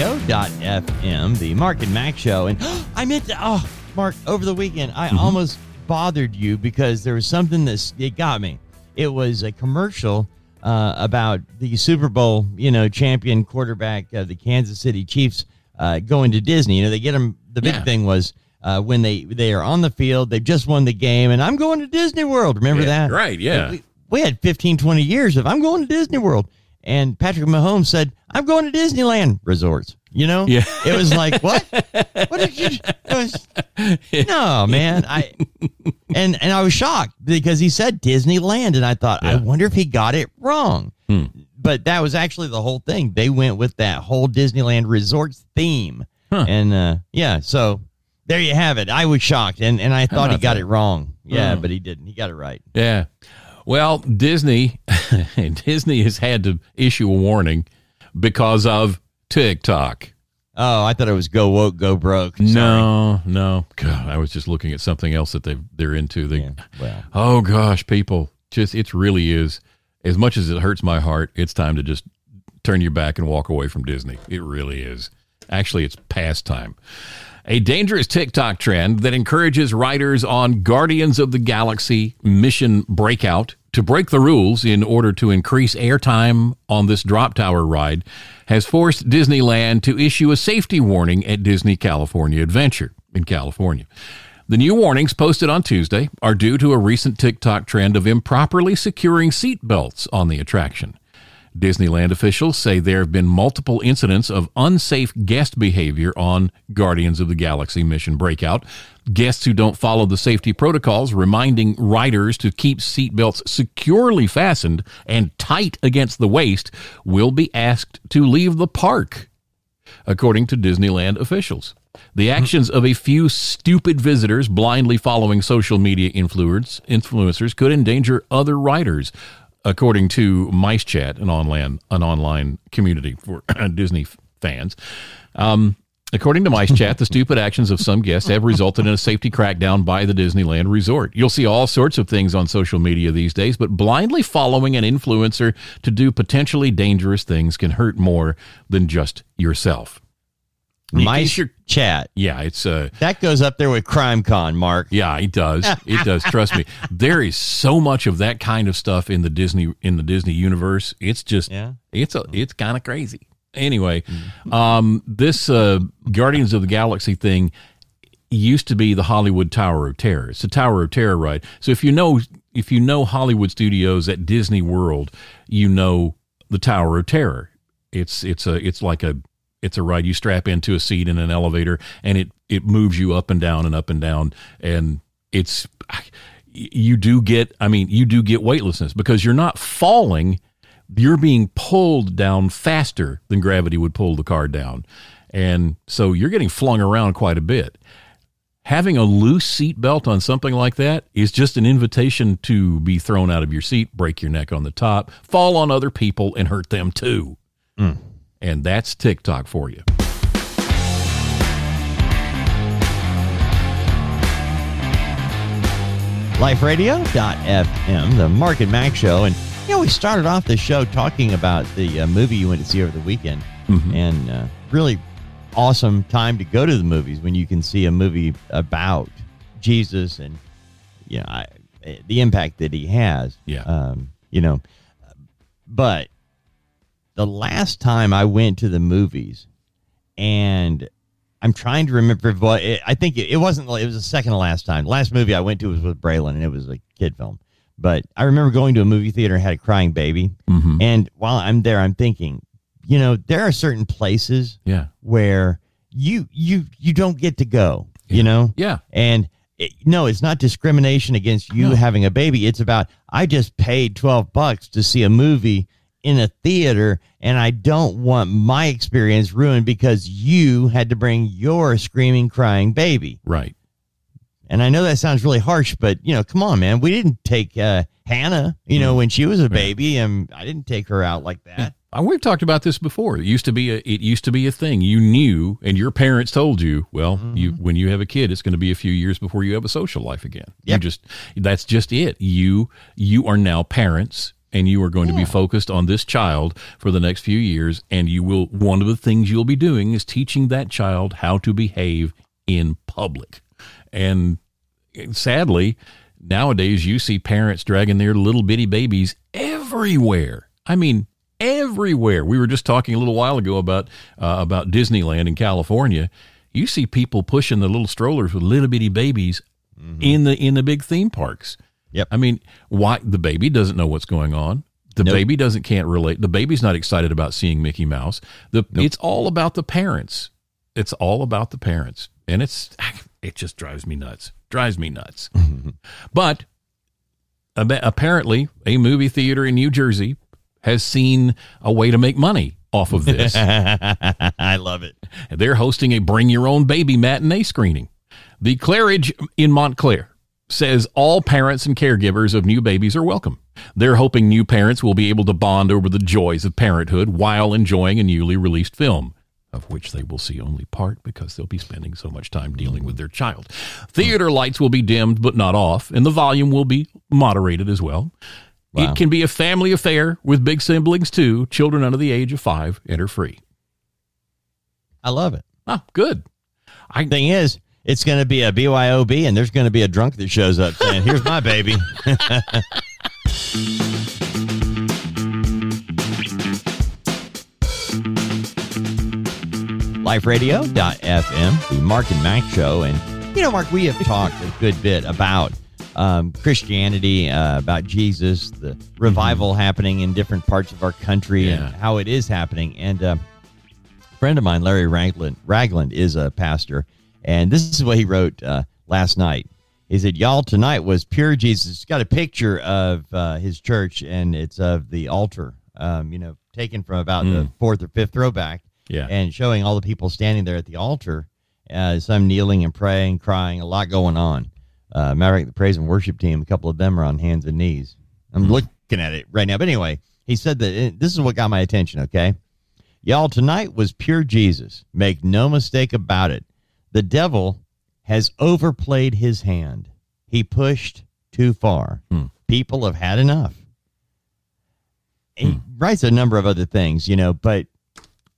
LifeRadio.fm, the Mark and Mack show. And I meant to, oh, Mark, over the weekend, I almost bothered you because there was something that it got me. It was a commercial uh, about the Super Bowl, you know, champion quarterback, of the Kansas City Chiefs, uh, going to Disney. You know, they get them. The big Yeah. thing was uh, when they they are on the field, they've just won the game, and I'm going to Disney World. Remember Yeah, that? right, yeah. We, we had 15, 20 years of I'm going to Disney World. And Patrick Mahomes said, I'm going to Disneyland resorts. You know? Yeah. It was like, what? What did you was, No, man. I and and I was shocked because he said Disneyland and I thought, I wonder if he got it wrong. Hmm. But that was actually the whole thing. They went with that whole Disneyland resorts theme. Huh. And uh yeah, so there you have it. I was shocked and, and I thought he got that? it wrong. Yeah, Oh. but he didn't. He got it right. Yeah. Well, Disney Disney has had to issue a warning because of TikTok. Oh, I thought it was go woke, go broke. Sorry. No, no. God, I was just looking at something else that they they're into. They, Yeah, well. Oh gosh, people, just it really is. As much as it hurts my heart, it's time to just turn your back and walk away from Disney. It really is. Actually, it's past time. A dangerous TikTok trend that encourages writers on Guardians of the Galaxy mission breakout to break the rules in order to increase airtime on this drop tower ride has forced Disneyland to issue a safety warning at Disney California Adventure in California. The new warnings posted on Tuesday are due to a recent TikTok trend of improperly securing seat belts on the attraction. Disneyland officials say there have been multiple incidents of unsafe guest behavior on Guardians of the Galaxy Mission Breakout. Guests who don't follow the safety protocols, reminding riders to keep seatbelts securely fastened and tight against the waist, will be asked to leave the park according to Disneyland officials. The hmm. actions of a few stupid visitors blindly following social media influencers, influencers could endanger other riders, according to MiceChat, an online an online community for Disney fans. Um, according to MiceChat, the stupid actions of some guests have resulted in a safety crackdown by the Disneyland resort. You'll see all sorts of things on social media these days, but blindly following an influencer to do potentially dangerous things can hurt more than just yourself. Mice chat. Yeah, it's uh That goes up there with Crime Con, Mark. yeah, it does. It does. Trust me. There is so much of that kind of stuff in the Disney in the Disney universe. It's just Yeah. it's a it's kind of crazy. Anyway, um this uh Guardians of the Galaxy thing used to be the Hollywood Tower of Terror. It's the Tower of Terror ride. So if you know if you know Hollywood Studios at Disney World, you know the Tower of Terror. It's it's a it's like a it's a ride you strap into a seat in an elevator and it it moves you up and down and up and down and it's you do get I mean you do get weightlessness because you're not falling you're being pulled down faster than gravity would pull the car down. And so you're getting flung around quite a bit. Having a loose seat belt on something like that is just an invitation to be thrown out of your seat, break your neck on the top, fall on other people, and hurt them too. Hmm. And that's TikTok for you. liferadio.fm, the Mark and Mack show. And, you know, we started off the show talking about the uh, movie you went to see over the weekend. And uh, really awesome time to go to the movies when you can see a movie about Jesus and, you know, I, the impact that he has. Yeah. Um, you know, but the last time I went to the movies and I'm trying to remember what it, I think it, it wasn't. It was the second to last time. The last movie I went to was with Braylon, and it was a kid film. But I remember going to a movie theater and had a crying baby. Mm-hmm. And while I'm there, I'm thinking, you know, there are certain places Yeah. where you you you don't get to go. You know, Yeah. and it, no, it's not discrimination against you No. having a baby. It's about I just paid twelve bucks to see a movie in a theater, and I don't want my experience ruined because you had to bring your screaming, crying baby. Right. And I know that sounds really harsh, but you know, come on, man. We didn't take uh, Hannah, you know, when she was a baby, and I didn't take her out like that. Uh, We've talked about this before. It used to be a it used to be a thing. You knew, and your parents told you. Well, you when you have a kid, it's going to be a few years before you have a social life again. You just that's just it. You you are now parents, and you are going to be focused on this child for the next few years. And you will one of the things you'll be doing is teaching that child how to behave in public. And sadly, nowadays you see parents dragging their little bitty babies everywhere. I mean, everywhere. We were just talking a little while ago about uh, about Disneyland in California. You see people pushing the little strollers with little bitty babies in the in the big theme parks. Yep. I mean, why the baby doesn't know what's going on. The Nope. baby doesn't can't relate. The baby's not excited about seeing Mickey Mouse. The it's all about the parents. It's all about the parents. And it's it just drives me nuts. Drives me nuts. Mm-hmm. but apparently a movie theater in New Jersey has seen a way to make money off of this. I love it. They're hosting a bring your own baby matinee screening. The Claridge in Montclair says all parents and caregivers of new babies are welcome. They're hoping new parents will be able to bond over the joys of parenthood while enjoying a newly released film, of which they will see only part because they'll be spending so much time dealing with their child. Theater lights will be dimmed but not off, and the volume will be moderated as well. Wow. It can be a family affair with big siblings too. Children under the age of five enter free. I love it. Ah, good. I Thing is, it's going to be a BYOB, and there's going to be a drunk that shows up saying, "Here's my baby." LifeRadio.fm, the Mark and Mack show. And, you know, Mark, we have talked a good bit about um, Christianity, uh, about Jesus, the revival happening in different parts of our country Yeah. and how it is happening. And, uh, a friend of mine, Larry Ragland, Ragland, is a pastor. And this is what he wrote uh, last night. He said, Y'all, tonight was pure Jesus. It's got a picture of uh, his church, and it's of the altar, um, you know, taken from about the fourth or fifth throwback Yeah. and showing all the people standing there at the altar, uh, some kneeling and praying, crying, a lot going on. Uh, matter of fact, the praise and worship team, a couple of them are on hands and knees. I'm looking at it right now. But anyway, he said that uh, this is what got my attention, okay? Y'all, tonight was pure Jesus. Make no mistake about it. The devil has overplayed his hand. He pushed too far. Hmm. People have had enough. He writes a number of other things, you know, but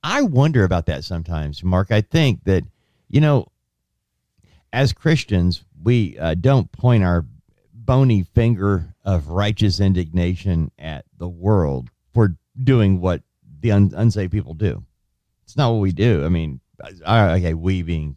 I wonder about that sometimes, Mark. I think that, you know, as Christians, we uh, don't point our bony finger of righteous indignation at the world for doing what the un- unsaved people do. It's not what we do. I mean, I, okay, we being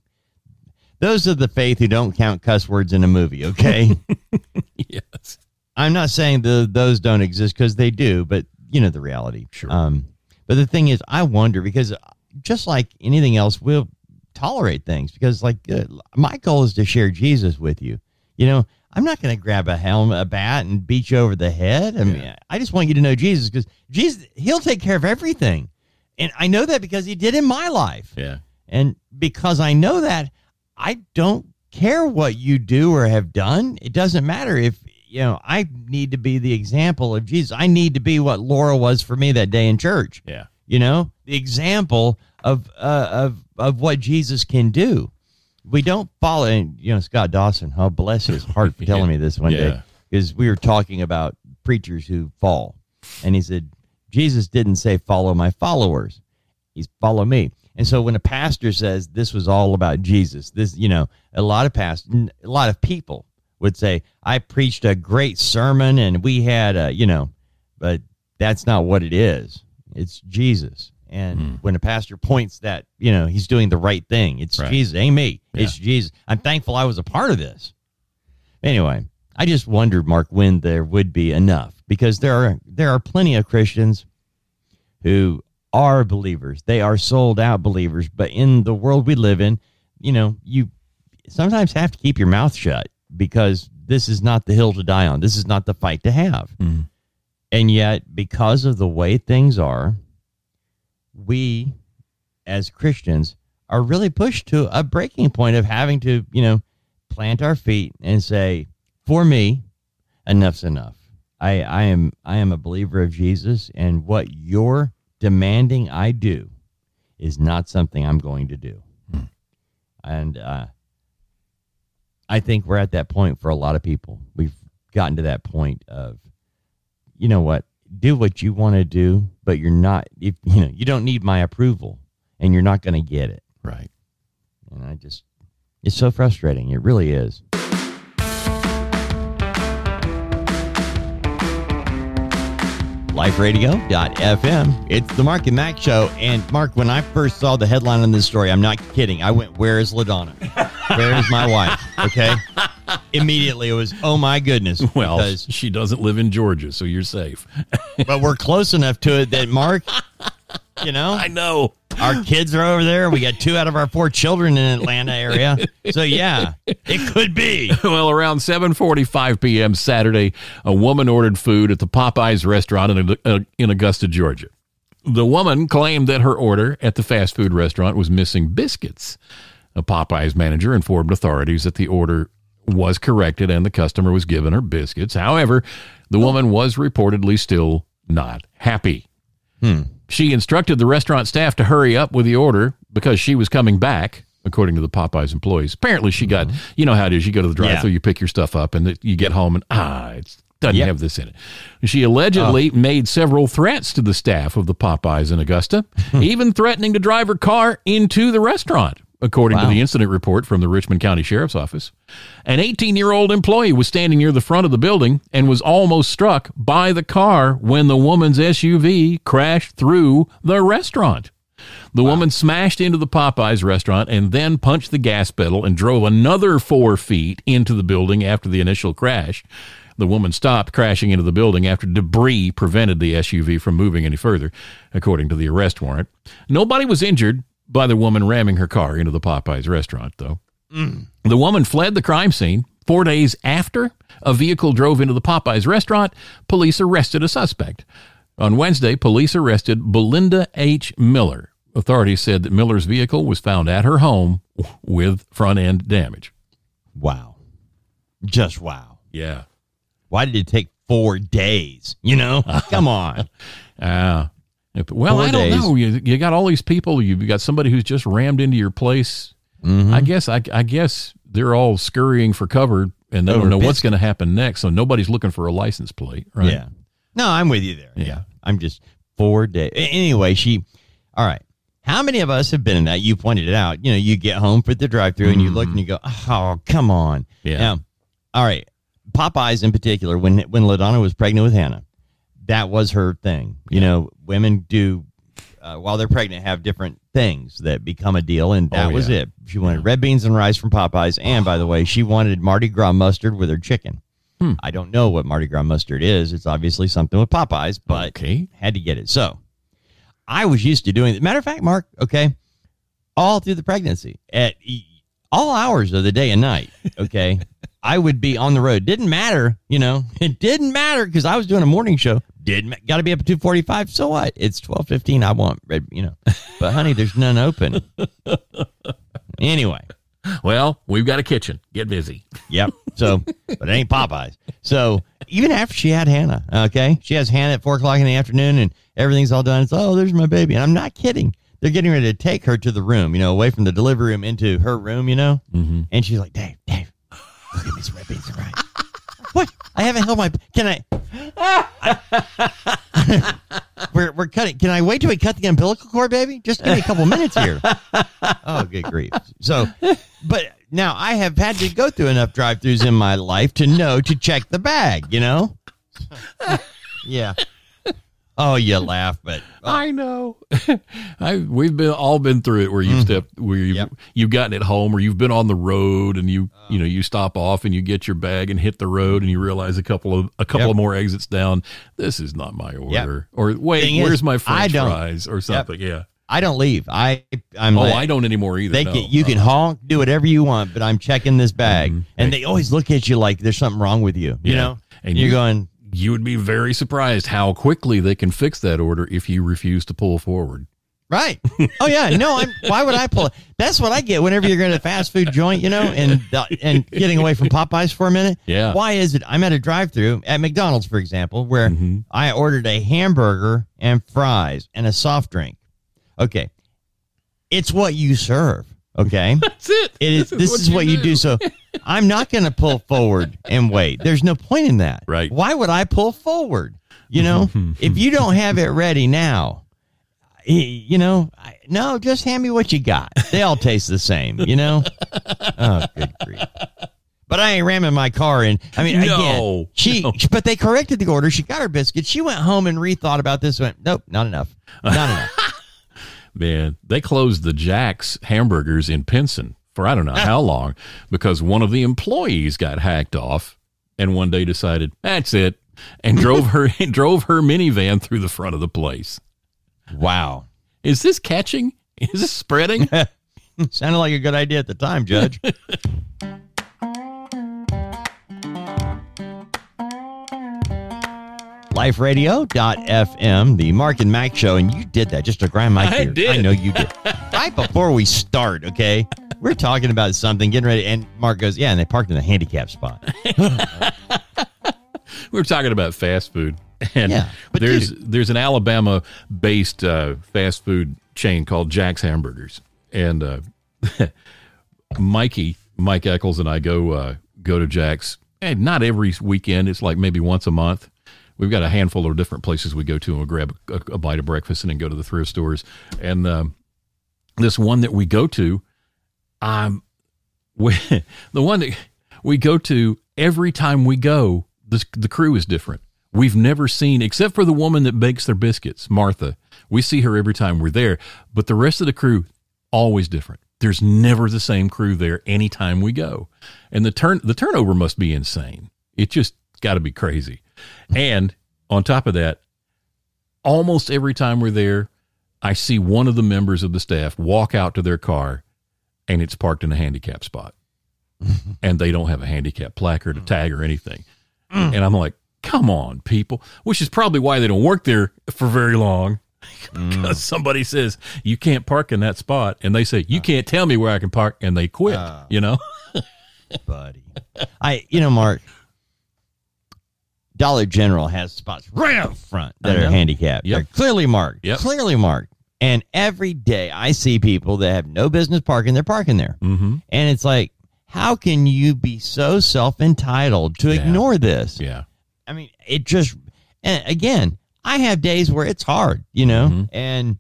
those of the faith who don't count cuss words in a movie, okay? yes. I'm not saying the those don't exist because they do, but you know the reality. Sure. Um, but the thing is, I wonder because just like anything else, we'll tolerate things because, like, uh, my goal is to share Jesus with you. You know, I'm not going to grab a helmet, a bat, and beat you over the head. I mean, I just want you to know Jesus because Jesus, He'll take care of everything, and I know that because He did in my life. Yeah. And because I know that, I don't care what you do or have done. It doesn't matter if, you know, I need to be the example of Jesus. I need to be what Laura was for me that day in church. Yeah. You know, the example of uh, of of what Jesus can do. We don't follow, and you know, Scott Dawson. Oh, bless his heart for telling me this one day because we were talking about preachers who fall, and he said Jesus didn't say follow my followers; he's follow me. And so when a pastor says this was all about Jesus, this you know, a lot of past, a lot of people would say I preached a great sermon and we had a you know, but that's not what it is. It's Jesus. And hmm. when a pastor points that, you know, he's doing the right thing, it's Right. Jesus, ain't me. It's Jesus. I'm thankful I was a part of this. Anyway, I just wondered, Mark, when there would be enough because there are there are plenty of Christians who are believers. They are sold out believers, but in the world we live in, you know, you sometimes have to keep your mouth shut because this is not the hill to die on. This is not the fight to have. Mm-hmm. And yet, because of the way things are, we as Christians are really pushed to a breaking point of having to, you know, plant our feet and say, for me, enough's enough. I, I am I am a believer of Jesus, and what you're demanding I do is not something I'm going to do. And uh, I think we're at that point for a lot of people. We've gotten to that point of, you know what, do what you want to do, but you're not. If you know, you don't need my approval, and you're not going to get it. Right. And I just, it's so frustrating. It really is. LifeRadio.fm. It's the Mark and Mack show. And Mark, when I first saw the headline on this story, I'm not kidding. I went, Where is LaDonna? Where is my wife? Okay. Immediately it was, Oh my goodness. Well, because, she doesn't live in Georgia, so you're safe. but we're close enough to it that Mark, you know, I know. our kids are over there. We got two out of our four children in Atlanta area. So yeah, it could be. Well, around 7:45 p.m. Saturday, a woman ordered food at the Popeyes restaurant in, uh, in Augusta, Georgia. The woman claimed that her order at the fast food restaurant was missing biscuits. A Popeyes manager informed authorities that the order was corrected and the customer was given her biscuits. However, the woman was reportedly still not happy. She instructed the restaurant staff to hurry up with the order because she was coming back, according to the Popeyes employees. Apparently, she got, you know how it is. You go to the drive thru Yeah. you pick your stuff up, and you get home, and ah, it doesn't Yep. have this in it. She allegedly made several threats to the staff of the Popeyes in Augusta, even threatening to drive her car into the restaurant. According to the incident report from the Richmond County Sheriff's Office, an 18 year old employee was standing near the front of the building and was almost struck by the car when the woman's SUV crashed through the restaurant. The woman smashed into the Popeyes restaurant and then punched the gas pedal and drove another four feet into the building after the initial crash. The woman stopped crashing into the building after debris prevented the SUV from moving any further, according to the arrest warrant. Nobody was injured by the woman ramming her car into the Popeyes restaurant, though. The woman fled the crime scene. Four days after a vehicle drove into the Popeyes restaurant, police arrested a suspect. On Wednesday, police arrested Belinda H. Miller. Authorities said that Miller's vehicle was found at her home with front end damage. Wow. Just wow. Yeah. Why did it take four days? You know? Come on. Ah. If- well, Four I don't days. know. You, you got all these people. You've got somebody who's just rammed into your place. Mm-hmm. I guess. I, I guess they're all scurrying for cover, and they Over don't know what's going to happen next. So nobody's looking for a license plate, right? Yeah. No, I'm with you there. Yeah. I'm just four days. Anyway, she, all right. How many of us have been in that? You pointed it out. You know, you get home for the drive through and you look and you go, oh, come on. Yeah. Now, all right. Popeyes in particular, when when LaDonna was pregnant with Hannah, that was her thing. You know, women do, uh, while they're pregnant, have different things that become a deal. And that Oh, was it. She wanted red beans and rice from Popeyes. And by the way, she wanted Mardi Gras mustard with her chicken. Hmm. I don't know what Mardi Gras mustard is. It's obviously something with Popeyes, but Okay. had to get it. So I was used to doing it. Matter of fact, Mark, okay, all through the pregnancy, at all hours of the day and night, okay, I would be on the road. Didn't matter, you know, it didn't matter because I was doing a morning show. Didn't got to be up at two forty five. So what? It's twelve fifteen. I want red, you know, but honey, there's none open. Anyway, Well, we've got a kitchen. Get busy. Yep. So, but it ain't Popeyes. So even after she had Hannah, okay, she has Hannah at four o'clock in the afternoon, and everything's all done. It's oh, there's my baby, and I'm not kidding. They're getting ready to take her to the room, you know, away from the delivery room into her room, you know, mm-hmm. and she's like, Dave, Dave, look at me red beans and rice. I haven't held my. Can I? we're we're cutting. Can I wait till we cut the umbilical cord, baby? Just give me a couple minutes here. Oh, good grief. So, but now I have had to go through enough drive throughs in my life to know to check the bag, you know? yeah. Oh, you laugh, but I know. I we've been all been through it where you've stepped where you've Yep. you've gotten it home or you've been on the road and you you know you stop off and you get your bag and hit the road and you realize a couple of a couple Yep. of more exits down. This is not my order. Or wait, Thing is, where's my I French fries or something? Yeah. I don't leave. I I'm Oh, like, I don't anymore either. They no. can, you can honk, do whatever you want, but I'm checking this bag, Mhm. and they always look at you like there's something wrong with you. You Yeah. know, And and you're you- going, you would be very surprised how quickly they can fix that order if you refuse to pull forward. Right. Oh yeah. No. I'm, why would I pull? it? That's what I get whenever you're going to a fast food joint, you know, and uh, and getting away from Popeyes for a minute. Yeah. Why is it? I'm at a drive-through at McDonald's, for example, where Mhm. I ordered a hamburger and fries and a soft drink. Okay. It's what you serve. Okay. That's it. It is. This, is, what you do. So I'm not going to pull forward and wait. There's no point in that. Right. Why would I pull forward? You know, hmm. if you don't have it ready now, you know, I, no, just hand me what you got. They all taste the same. You know. Oh, good grief. But I ain't ramming my car in. I mean, No, again, she. no. But they corrected the order. She got her biscuits. She went home and rethought about this. Went, nope, not enough. Not enough. Man, they closed the Jack's hamburgers in Pinson for I don't know ah. how long because one of the employees got hacked off and one day decided that's it and drove her drove her minivan through the front of the place. Wow. Is this catching? Is this spreading? Sounded like a good idea at the time, Judge. LifeRadio.fm, the Mark and Mack show, and you did that just to grind my gears. I did. I know you did. right before we start, okay? We're talking about something, getting ready, and Mark goes, Yeah, and they parked in the handicap spot. we were talking about fast food, and Yeah, there's there's an Alabama-based uh, fast food chain called Jack's Hamburgers, and uh, Mikey Mike Eccles and I go uh, go to Jack's. And not every weekend; it's like maybe once a month. We've got a handful of different places we go to, and we'll grab a, a bite of breakfast and then go to the thrift stores. And um, this one that we go to, um, we, the one that we go to every time we go, the, the crew is different. We've never seen, except for the woman that bakes their biscuits, Martha. We see her every time we're there, but the rest of the crew, always different. There's never the same crew there anytime we go, and the turn the turnover must be insane. It just got to be crazy. And on top of that, almost every time we're there, I see one of the members of the staff walk out to their car and it's parked in a handicap spot. and they don't have a handicap placard, a mm. tag, or anything. Mm. And I'm like, come on, people. Which is probably why they don't work there for very long. Mm. because somebody says, you can't park in that spot. And they say, you uh. can't tell me where I can park. And they quit, uh. you know? buddy. I, you know, Mark, Dollar General has spots right up front that are handicapped. Yep. They're clearly marked. Yep. Clearly marked. And every day I see people that have no business parking, they're parking there. mm-hmm. And it's like, how can you be so self entitled to Yeah. ignore this? Yeah. I mean, it just, and again, I have days where it's hard, you know, Mhm. and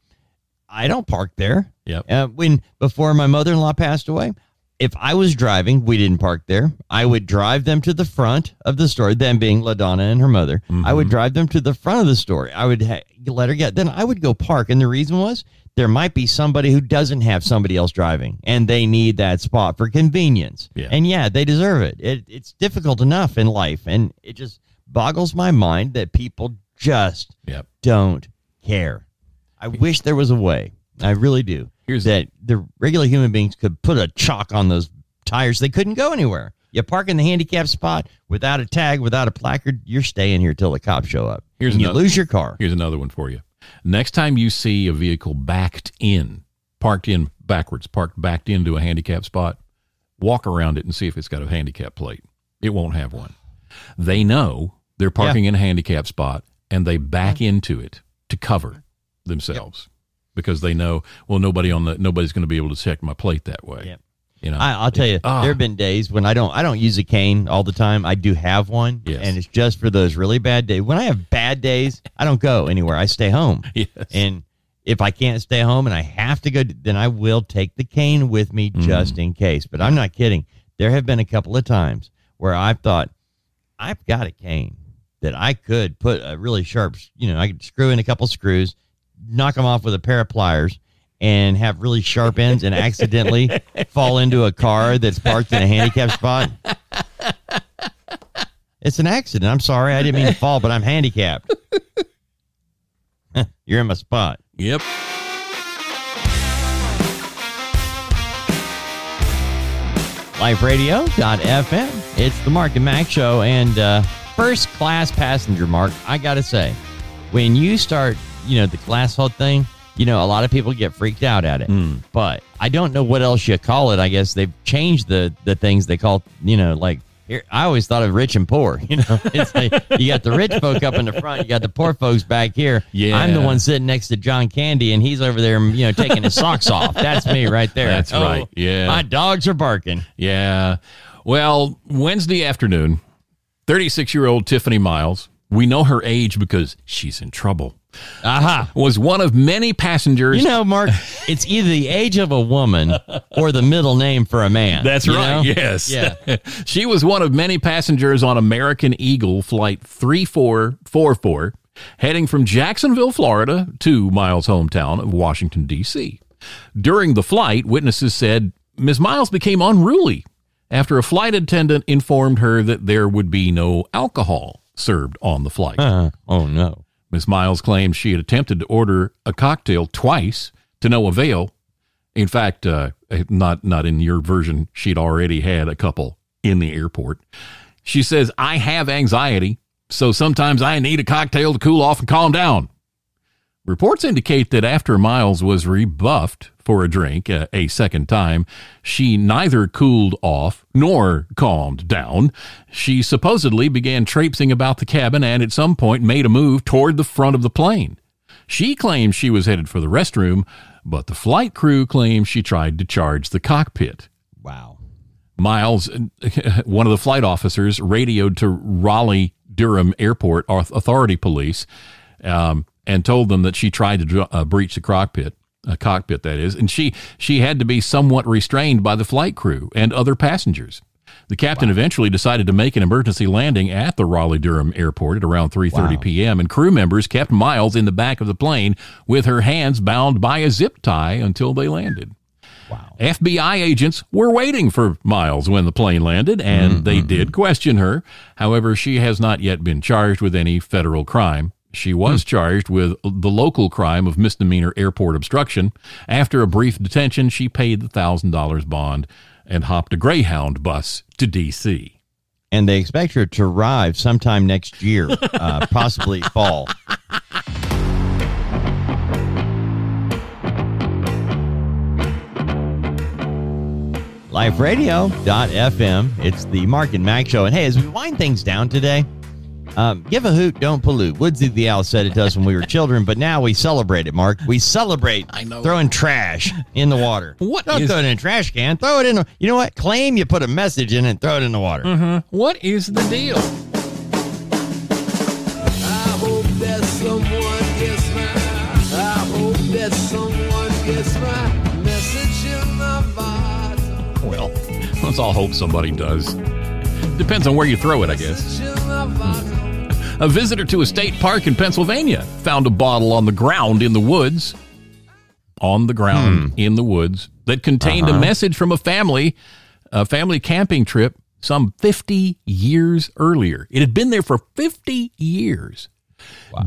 I don't park there. Yep. Uh, when before my mother in law passed away, if I was driving, we didn't park there. I would drive them to the front of the store. Them being LaDonna and her mother, I would mm-hmm. drive them to the front of the store. I would ha- let her get. Then I would go park, and the reason was there might be somebody who doesn't have somebody else driving, and they need that spot for convenience. Yeah. And yeah, they deserve it. it. It's difficult enough in life, and it just boggles my mind that people just Yep. don't care. I wish there was a way. I really do. Here's- that the regular human beings could put a chalk on those tires. They couldn't go anywhere. You park in the handicap spot without a tag, without a placard, you're staying here till the cops show up. Here's and you lose your car. Here's another one for you. Next time you see a vehicle backed in, parked in backwards, parked backed into a handicap spot, walk around it and see if it's got a handicap plate. It won't have one. They know they're parking in a handicap spot and they back into it to cover themselves because they know, well, nobody on the nobody's going to be able to check my plate that way. Yeah. You know, I, I'll tell you, Ah. there have been days when I don't I don't use a cane all the time. I do have one, Yes. and it's just for those really bad days. When I have bad days, I don't go anywhere. I stay home. yes. And if I can't stay home and I have to go, then I will take the cane with me Mm. just in case. But I'm not kidding. There have been a couple of times where I've thought, I've got a cane that I could put a really sharp, you know, I could screw in a couple screws, knock them off with a pair of pliers, and have really sharp ends and accidentally fall into a car that's parked in a handicap spot. It's an accident. I'm sorry. I didn't mean to fall, but I'm handicapped. You're in my spot. Yep. liferadio.fm. It's the Mark and Mack show. And uh, first class passenger, Mark, I got to say, when you start, you know, the glass hold thing, you know, a lot of people get freaked out at it. Hmm. But I don't know what else you call it. I guess they've changed the the things they call, you know, like here. I always thought of rich and poor. You know, it's like you got the rich folk up in the front, you got the poor folks back here. Yeah. I'm the one sitting next to John Candy, and he's over there, you know, taking his socks off. That's me right there. That's oh, right. Yeah. my dogs are barking. Yeah. Well, Wednesday afternoon, 36 year old Tiffany Miles, we know her age because she's in trouble, Aha. was one of many passengers. You know, Mark, it's either the age of a woman or the middle name for a man. That's right. know? Yes. Yeah. she was one of many passengers on American Eagle Flight 3444, heading from Jacksonville, Florida to Miles' hometown of Washington, D.C. During the flight, witnesses said Ms. Miles became unruly after a flight attendant informed her that there would be no alcohol served on the flight. Uh, oh, no. Ms. Miles claims she had attempted to order a cocktail twice to no avail. In fact, uh, not not in your version, she'd already had a couple in the airport. She says, "I have anxiety, so sometimes I need a cocktail to cool off and calm down." Reports indicate that after Miles was rebuffed for a drink uh, a second time, she neither cooled off nor calmed down. She supposedly began traipsing about the cabin and at some point made a move toward the front of the plane. She claims she was headed for the restroom, but the flight crew claims she tried to charge the cockpit. Wow. Miles, one of the flight officers, radioed to Raleigh Durham Airport Authority Police um, and told them that she tried to uh, breach the cockpit, a cockpit that is, and she she had to be somewhat restrained by the flight crew and other passengers. The captain eventually decided to make an emergency landing at the Raleigh Durham Airport at around 3:30 Wow. p.m. and crew members kept Miles in the back of the plane with her hands bound by a zip tie until they landed. Wow. FBI agents were waiting for Miles when the plane landed, and they did question her. However, she has not yet been charged with any federal crime. She was charged with the local crime of misdemeanor airport obstruction. After a brief detention, she paid the $1,000 bond and hopped a Greyhound bus to D.C. And they expect her to arrive sometime next year, uh, possibly fall. LifeRadio.fm. It's the Mark and Mack show. And hey, as we wind things down today, um, give a hoot, don't pollute. Woodsy the Owl said it to us when we were children, but now we celebrate it, Mark. We celebrate I know. throwing trash in the water. What Don't is- throw it in a trash can. Throw it in. A, you know what? Claim you put a message in it and throw it in the water. What is the deal? I hope that someone gets my. I hope that someone gets my message in the bottle. Well, let's all hope somebody does. Depends on where you throw it, I guess. Message in the bottle. A visitor to a state park in Pennsylvania found a bottle on the ground in the woods. On the ground in the woods that contained a message from a family, a family camping trip some 50 years earlier. It had been there for 50 years.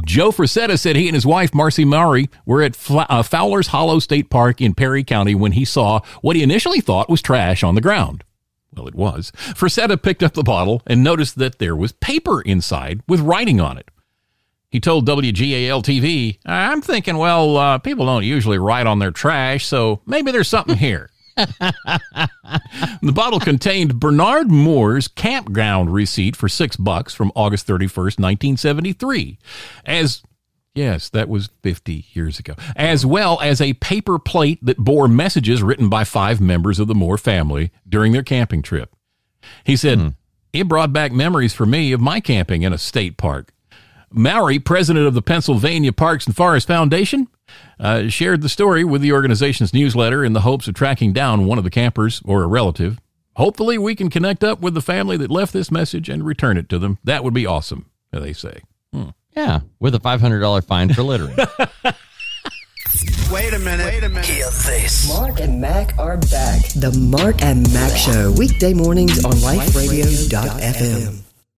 Joe Frisetta said he and his wife, Marci Mowery, were at uh, Fowler's Hollow State Park in Perry County when he saw what he initially thought was trash on the ground. Well, it was. Frisetta picked up the bottle and noticed that there was paper inside with writing on it. He told WGAL TV, I'm thinking, well, uh, people don't usually write on their trash, so maybe there's something here. the bottle contained Bernard Moore's campground receipt for six bucks from August 31st, 1973, as Yes, that was 50 years ago. As well as a paper plate that bore messages written by five members of the Moore family during their camping trip. He said, It brought back memories for me of my camping in a state park. Mowery, president of the Pennsylvania Parks and Forest Foundation, uh, shared the story with the organization's newsletter in the hopes of tracking down one of the campers or a relative. Hopefully, we can connect up with the family that left this message and return it to them. That would be awesome. They say. Yeah, with a five hundred dollar fine for littering. Wait a minute. Wait a minute. Hear this. Mark and Mack are back. The Mark and Mack Show, weekday mornings on liferadio.fm.